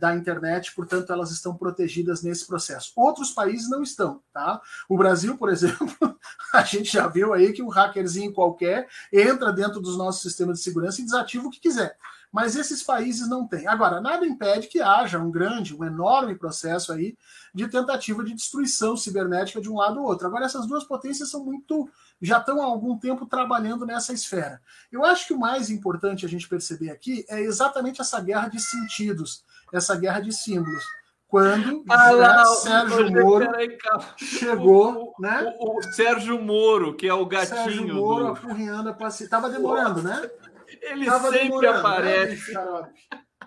da internet, portanto, elas estão protegidas nesse processo. Outros países não estão, tá? O Brasil, por exemplo, a gente já viu aí que um hackerzinho qualquer entra dentro dos nossos sistemas de segurança e desativa o que quiser. Mas esses países não têm. Agora, nada impede que haja um grande, um enorme processo aí de tentativa de destruição cibernética de um lado ou outro. Agora, essas duas potências são muito já estão há algum tempo trabalhando nessa esfera. Eu acho que o mais importante a gente perceber aqui é exatamente essa guerra de sentidos essa guerra de símbolos. Quando ah, lá, Sérgio Moro chegou, o, né? O, o, Sérgio Moro, que é o gatinho. Sérgio Moro do... apurrinhando a paciência. Tava demorando, né? Ele Tava sempre né, aparece. Né,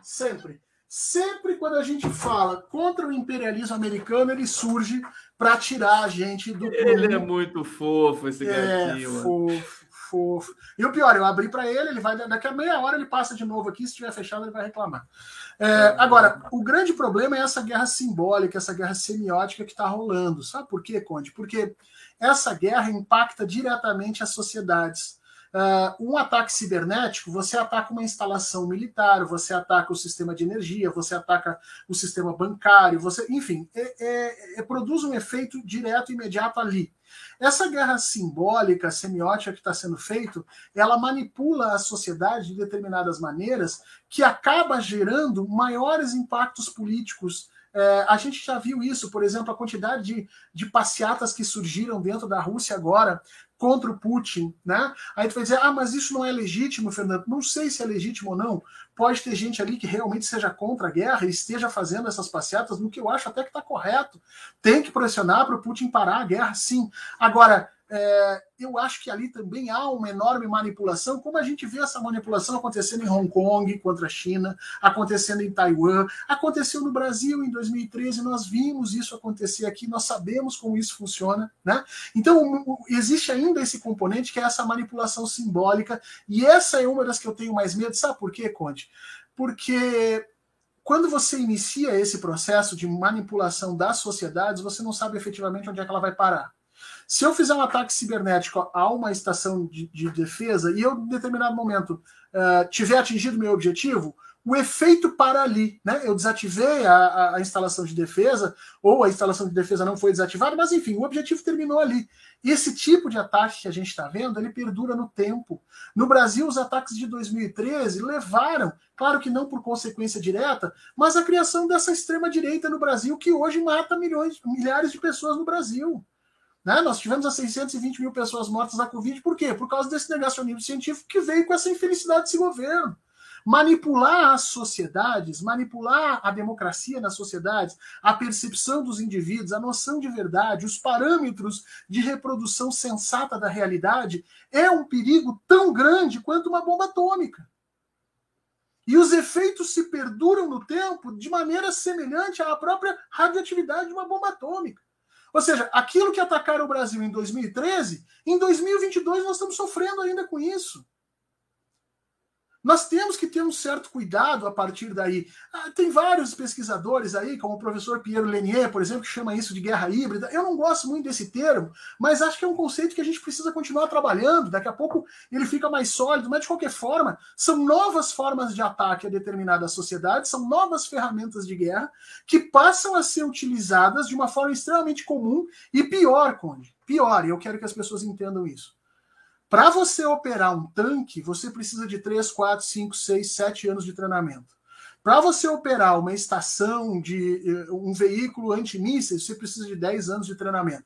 sempre. Sempre quando a gente fala contra o imperialismo americano, ele surge para tirar a gente do. Ele é muito fofo, esse é, gatinho. Fofo fofo. E o pior, eu abri para ele, ele vai daqui a meia hora ele passa de novo aqui, se estiver fechado ele vai reclamar. É, agora, o grande problema é essa guerra simbólica, essa guerra semiótica que está rolando. Sabe por quê, Conde? Porque essa guerra impacta diretamente as sociedades. Uh, um ataque cibernético, você ataca uma instalação militar, você ataca o sistema de energia, você ataca o sistema bancário, você, enfim, é, é, é, produz um efeito direto e imediato ali. Essa guerra simbólica, semiótica que está sendo feito, ela manipula a sociedade de determinadas maneiras que acaba gerando maiores impactos políticos é, a gente já viu isso, por exemplo, a quantidade de, de passeatas que surgiram dentro da Rússia agora contra o Putin, né? Aí tu vai dizer, ah, mas isso não é legítimo, Fernando. Não sei se é legítimo ou não. Pode ter gente ali que realmente seja contra a guerra e esteja fazendo essas passeatas, no que eu acho até que está correto. Tem que pressionar para o Putin parar a guerra, sim. Agora, é, eu acho que ali também há uma enorme manipulação, como a gente vê essa manipulação acontecendo em Hong Kong contra a China, acontecendo em Taiwan, aconteceu no Brasil em 2013, nós vimos isso acontecer aqui, nós sabemos como isso funciona, né? Então existe ainda esse componente que é essa manipulação simbólica, e essa é uma das que eu tenho mais medo, sabe por quê, Conte? Porque quando você inicia esse processo de manipulação das sociedades, você não sabe efetivamente onde é que ela vai parar. Se eu fizer um ataque cibernético a uma estação de, de defesa e eu, em determinado momento, uh, tiver atingido meu objetivo, o efeito para ali. Né? Eu desativei a, a, a, instalação de defesa, ou a instalação de defesa não foi desativada, mas enfim, o objetivo terminou ali. Esse tipo de ataque que a gente está vendo, ele perdura no tempo. No Brasil, os ataques de 2013 levaram, claro que não por consequência direta, mas a criação dessa extrema-direita no Brasil, que hoje mata milhões, milhares de pessoas no Brasil. Né? Nós tivemos as 620 mil pessoas mortas da Covid, por quê? Por causa desse negacionismo científico que veio com essa infelicidade desse governo. Manipular as sociedades, manipular a democracia nas sociedades, a percepção dos indivíduos, a noção de verdade, os parâmetros de reprodução sensata da realidade, é um perigo tão grande quanto uma bomba atômica. E os efeitos se perduram no tempo de maneira semelhante à própria radioatividade de uma bomba atômica. Ou seja, aquilo que atacaram o Brasil em 2013, em 2022 nós estamos sofrendo ainda com isso. Nós temos que ter um certo cuidado a partir daí. Ah, tem vários pesquisadores aí, como o professor Pierre Lenier, por exemplo, que chama isso de guerra híbrida. Eu não gosto muito desse termo, mas acho que é um conceito que a gente precisa continuar trabalhando. Daqui a pouco ele fica mais sólido, mas de qualquer forma, são novas formas de ataque a determinadas sociedades, são novas ferramentas de guerra que passam a ser utilizadas de uma forma extremamente comum e pior, Conde. Pior, e eu quero que as pessoas entendam isso para você operar um tanque, você precisa de 3, 4, 5, 6, 7 anos de treinamento. Para você operar uma estação de eh, um veículo antimísseis, você precisa de 10 anos de treinamento.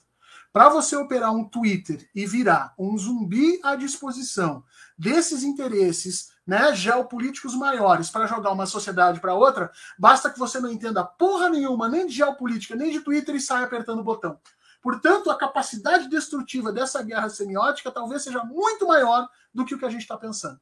Para você operar um Twitter e virar um zumbi à disposição desses interesses né, geopolíticos maiores para jogar uma sociedade para outra, basta que você não entenda porra nenhuma, nem de geopolítica, nem de Twitter e saia apertando o botão. Portanto, a capacidade destrutiva dessa guerra semiótica talvez seja muito maior do que o que a gente está pensando.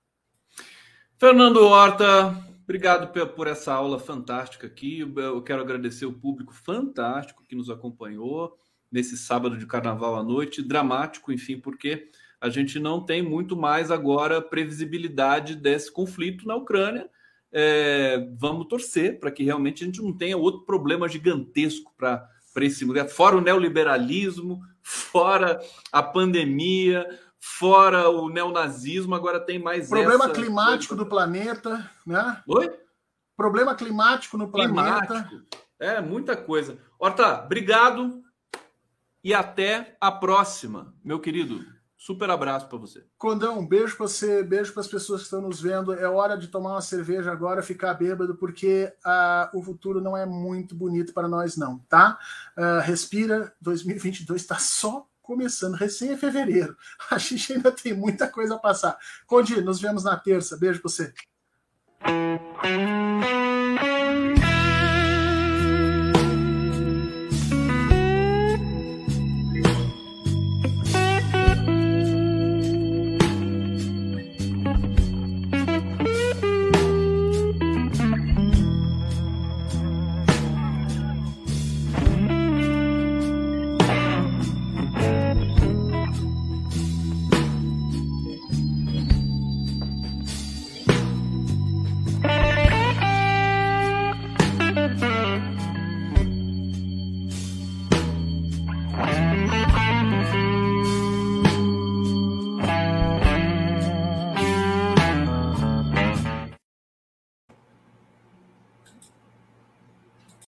Fernando Horta, obrigado por essa aula fantástica aqui. Eu quero agradecer o público fantástico que nos acompanhou nesse sábado de carnaval à noite, dramático, enfim, porque a gente não tem muito mais agora previsibilidade desse conflito na Ucrânia. É, vamos torcer para que realmente a gente não tenha outro problema gigantesco para esse lugar, fora o neoliberalismo, fora a pandemia, fora o neonazismo, agora tem mais problema climático do planeta, né? Oi? Problema climático no planeta. Climático. É muita coisa. Horta, obrigado e até a próxima, meu querido. Super abraço para você. Condão, um beijo para você, beijo para as pessoas que estão nos vendo. É hora de tomar uma cerveja agora, ficar bêbado, porque uh, o futuro não é muito bonito para nós, não, tá? Uh, respira, 2022 está só começando, recém é fevereiro. A gente ainda tem muita coisa a passar. Conde, nos vemos na terça. Beijo para você.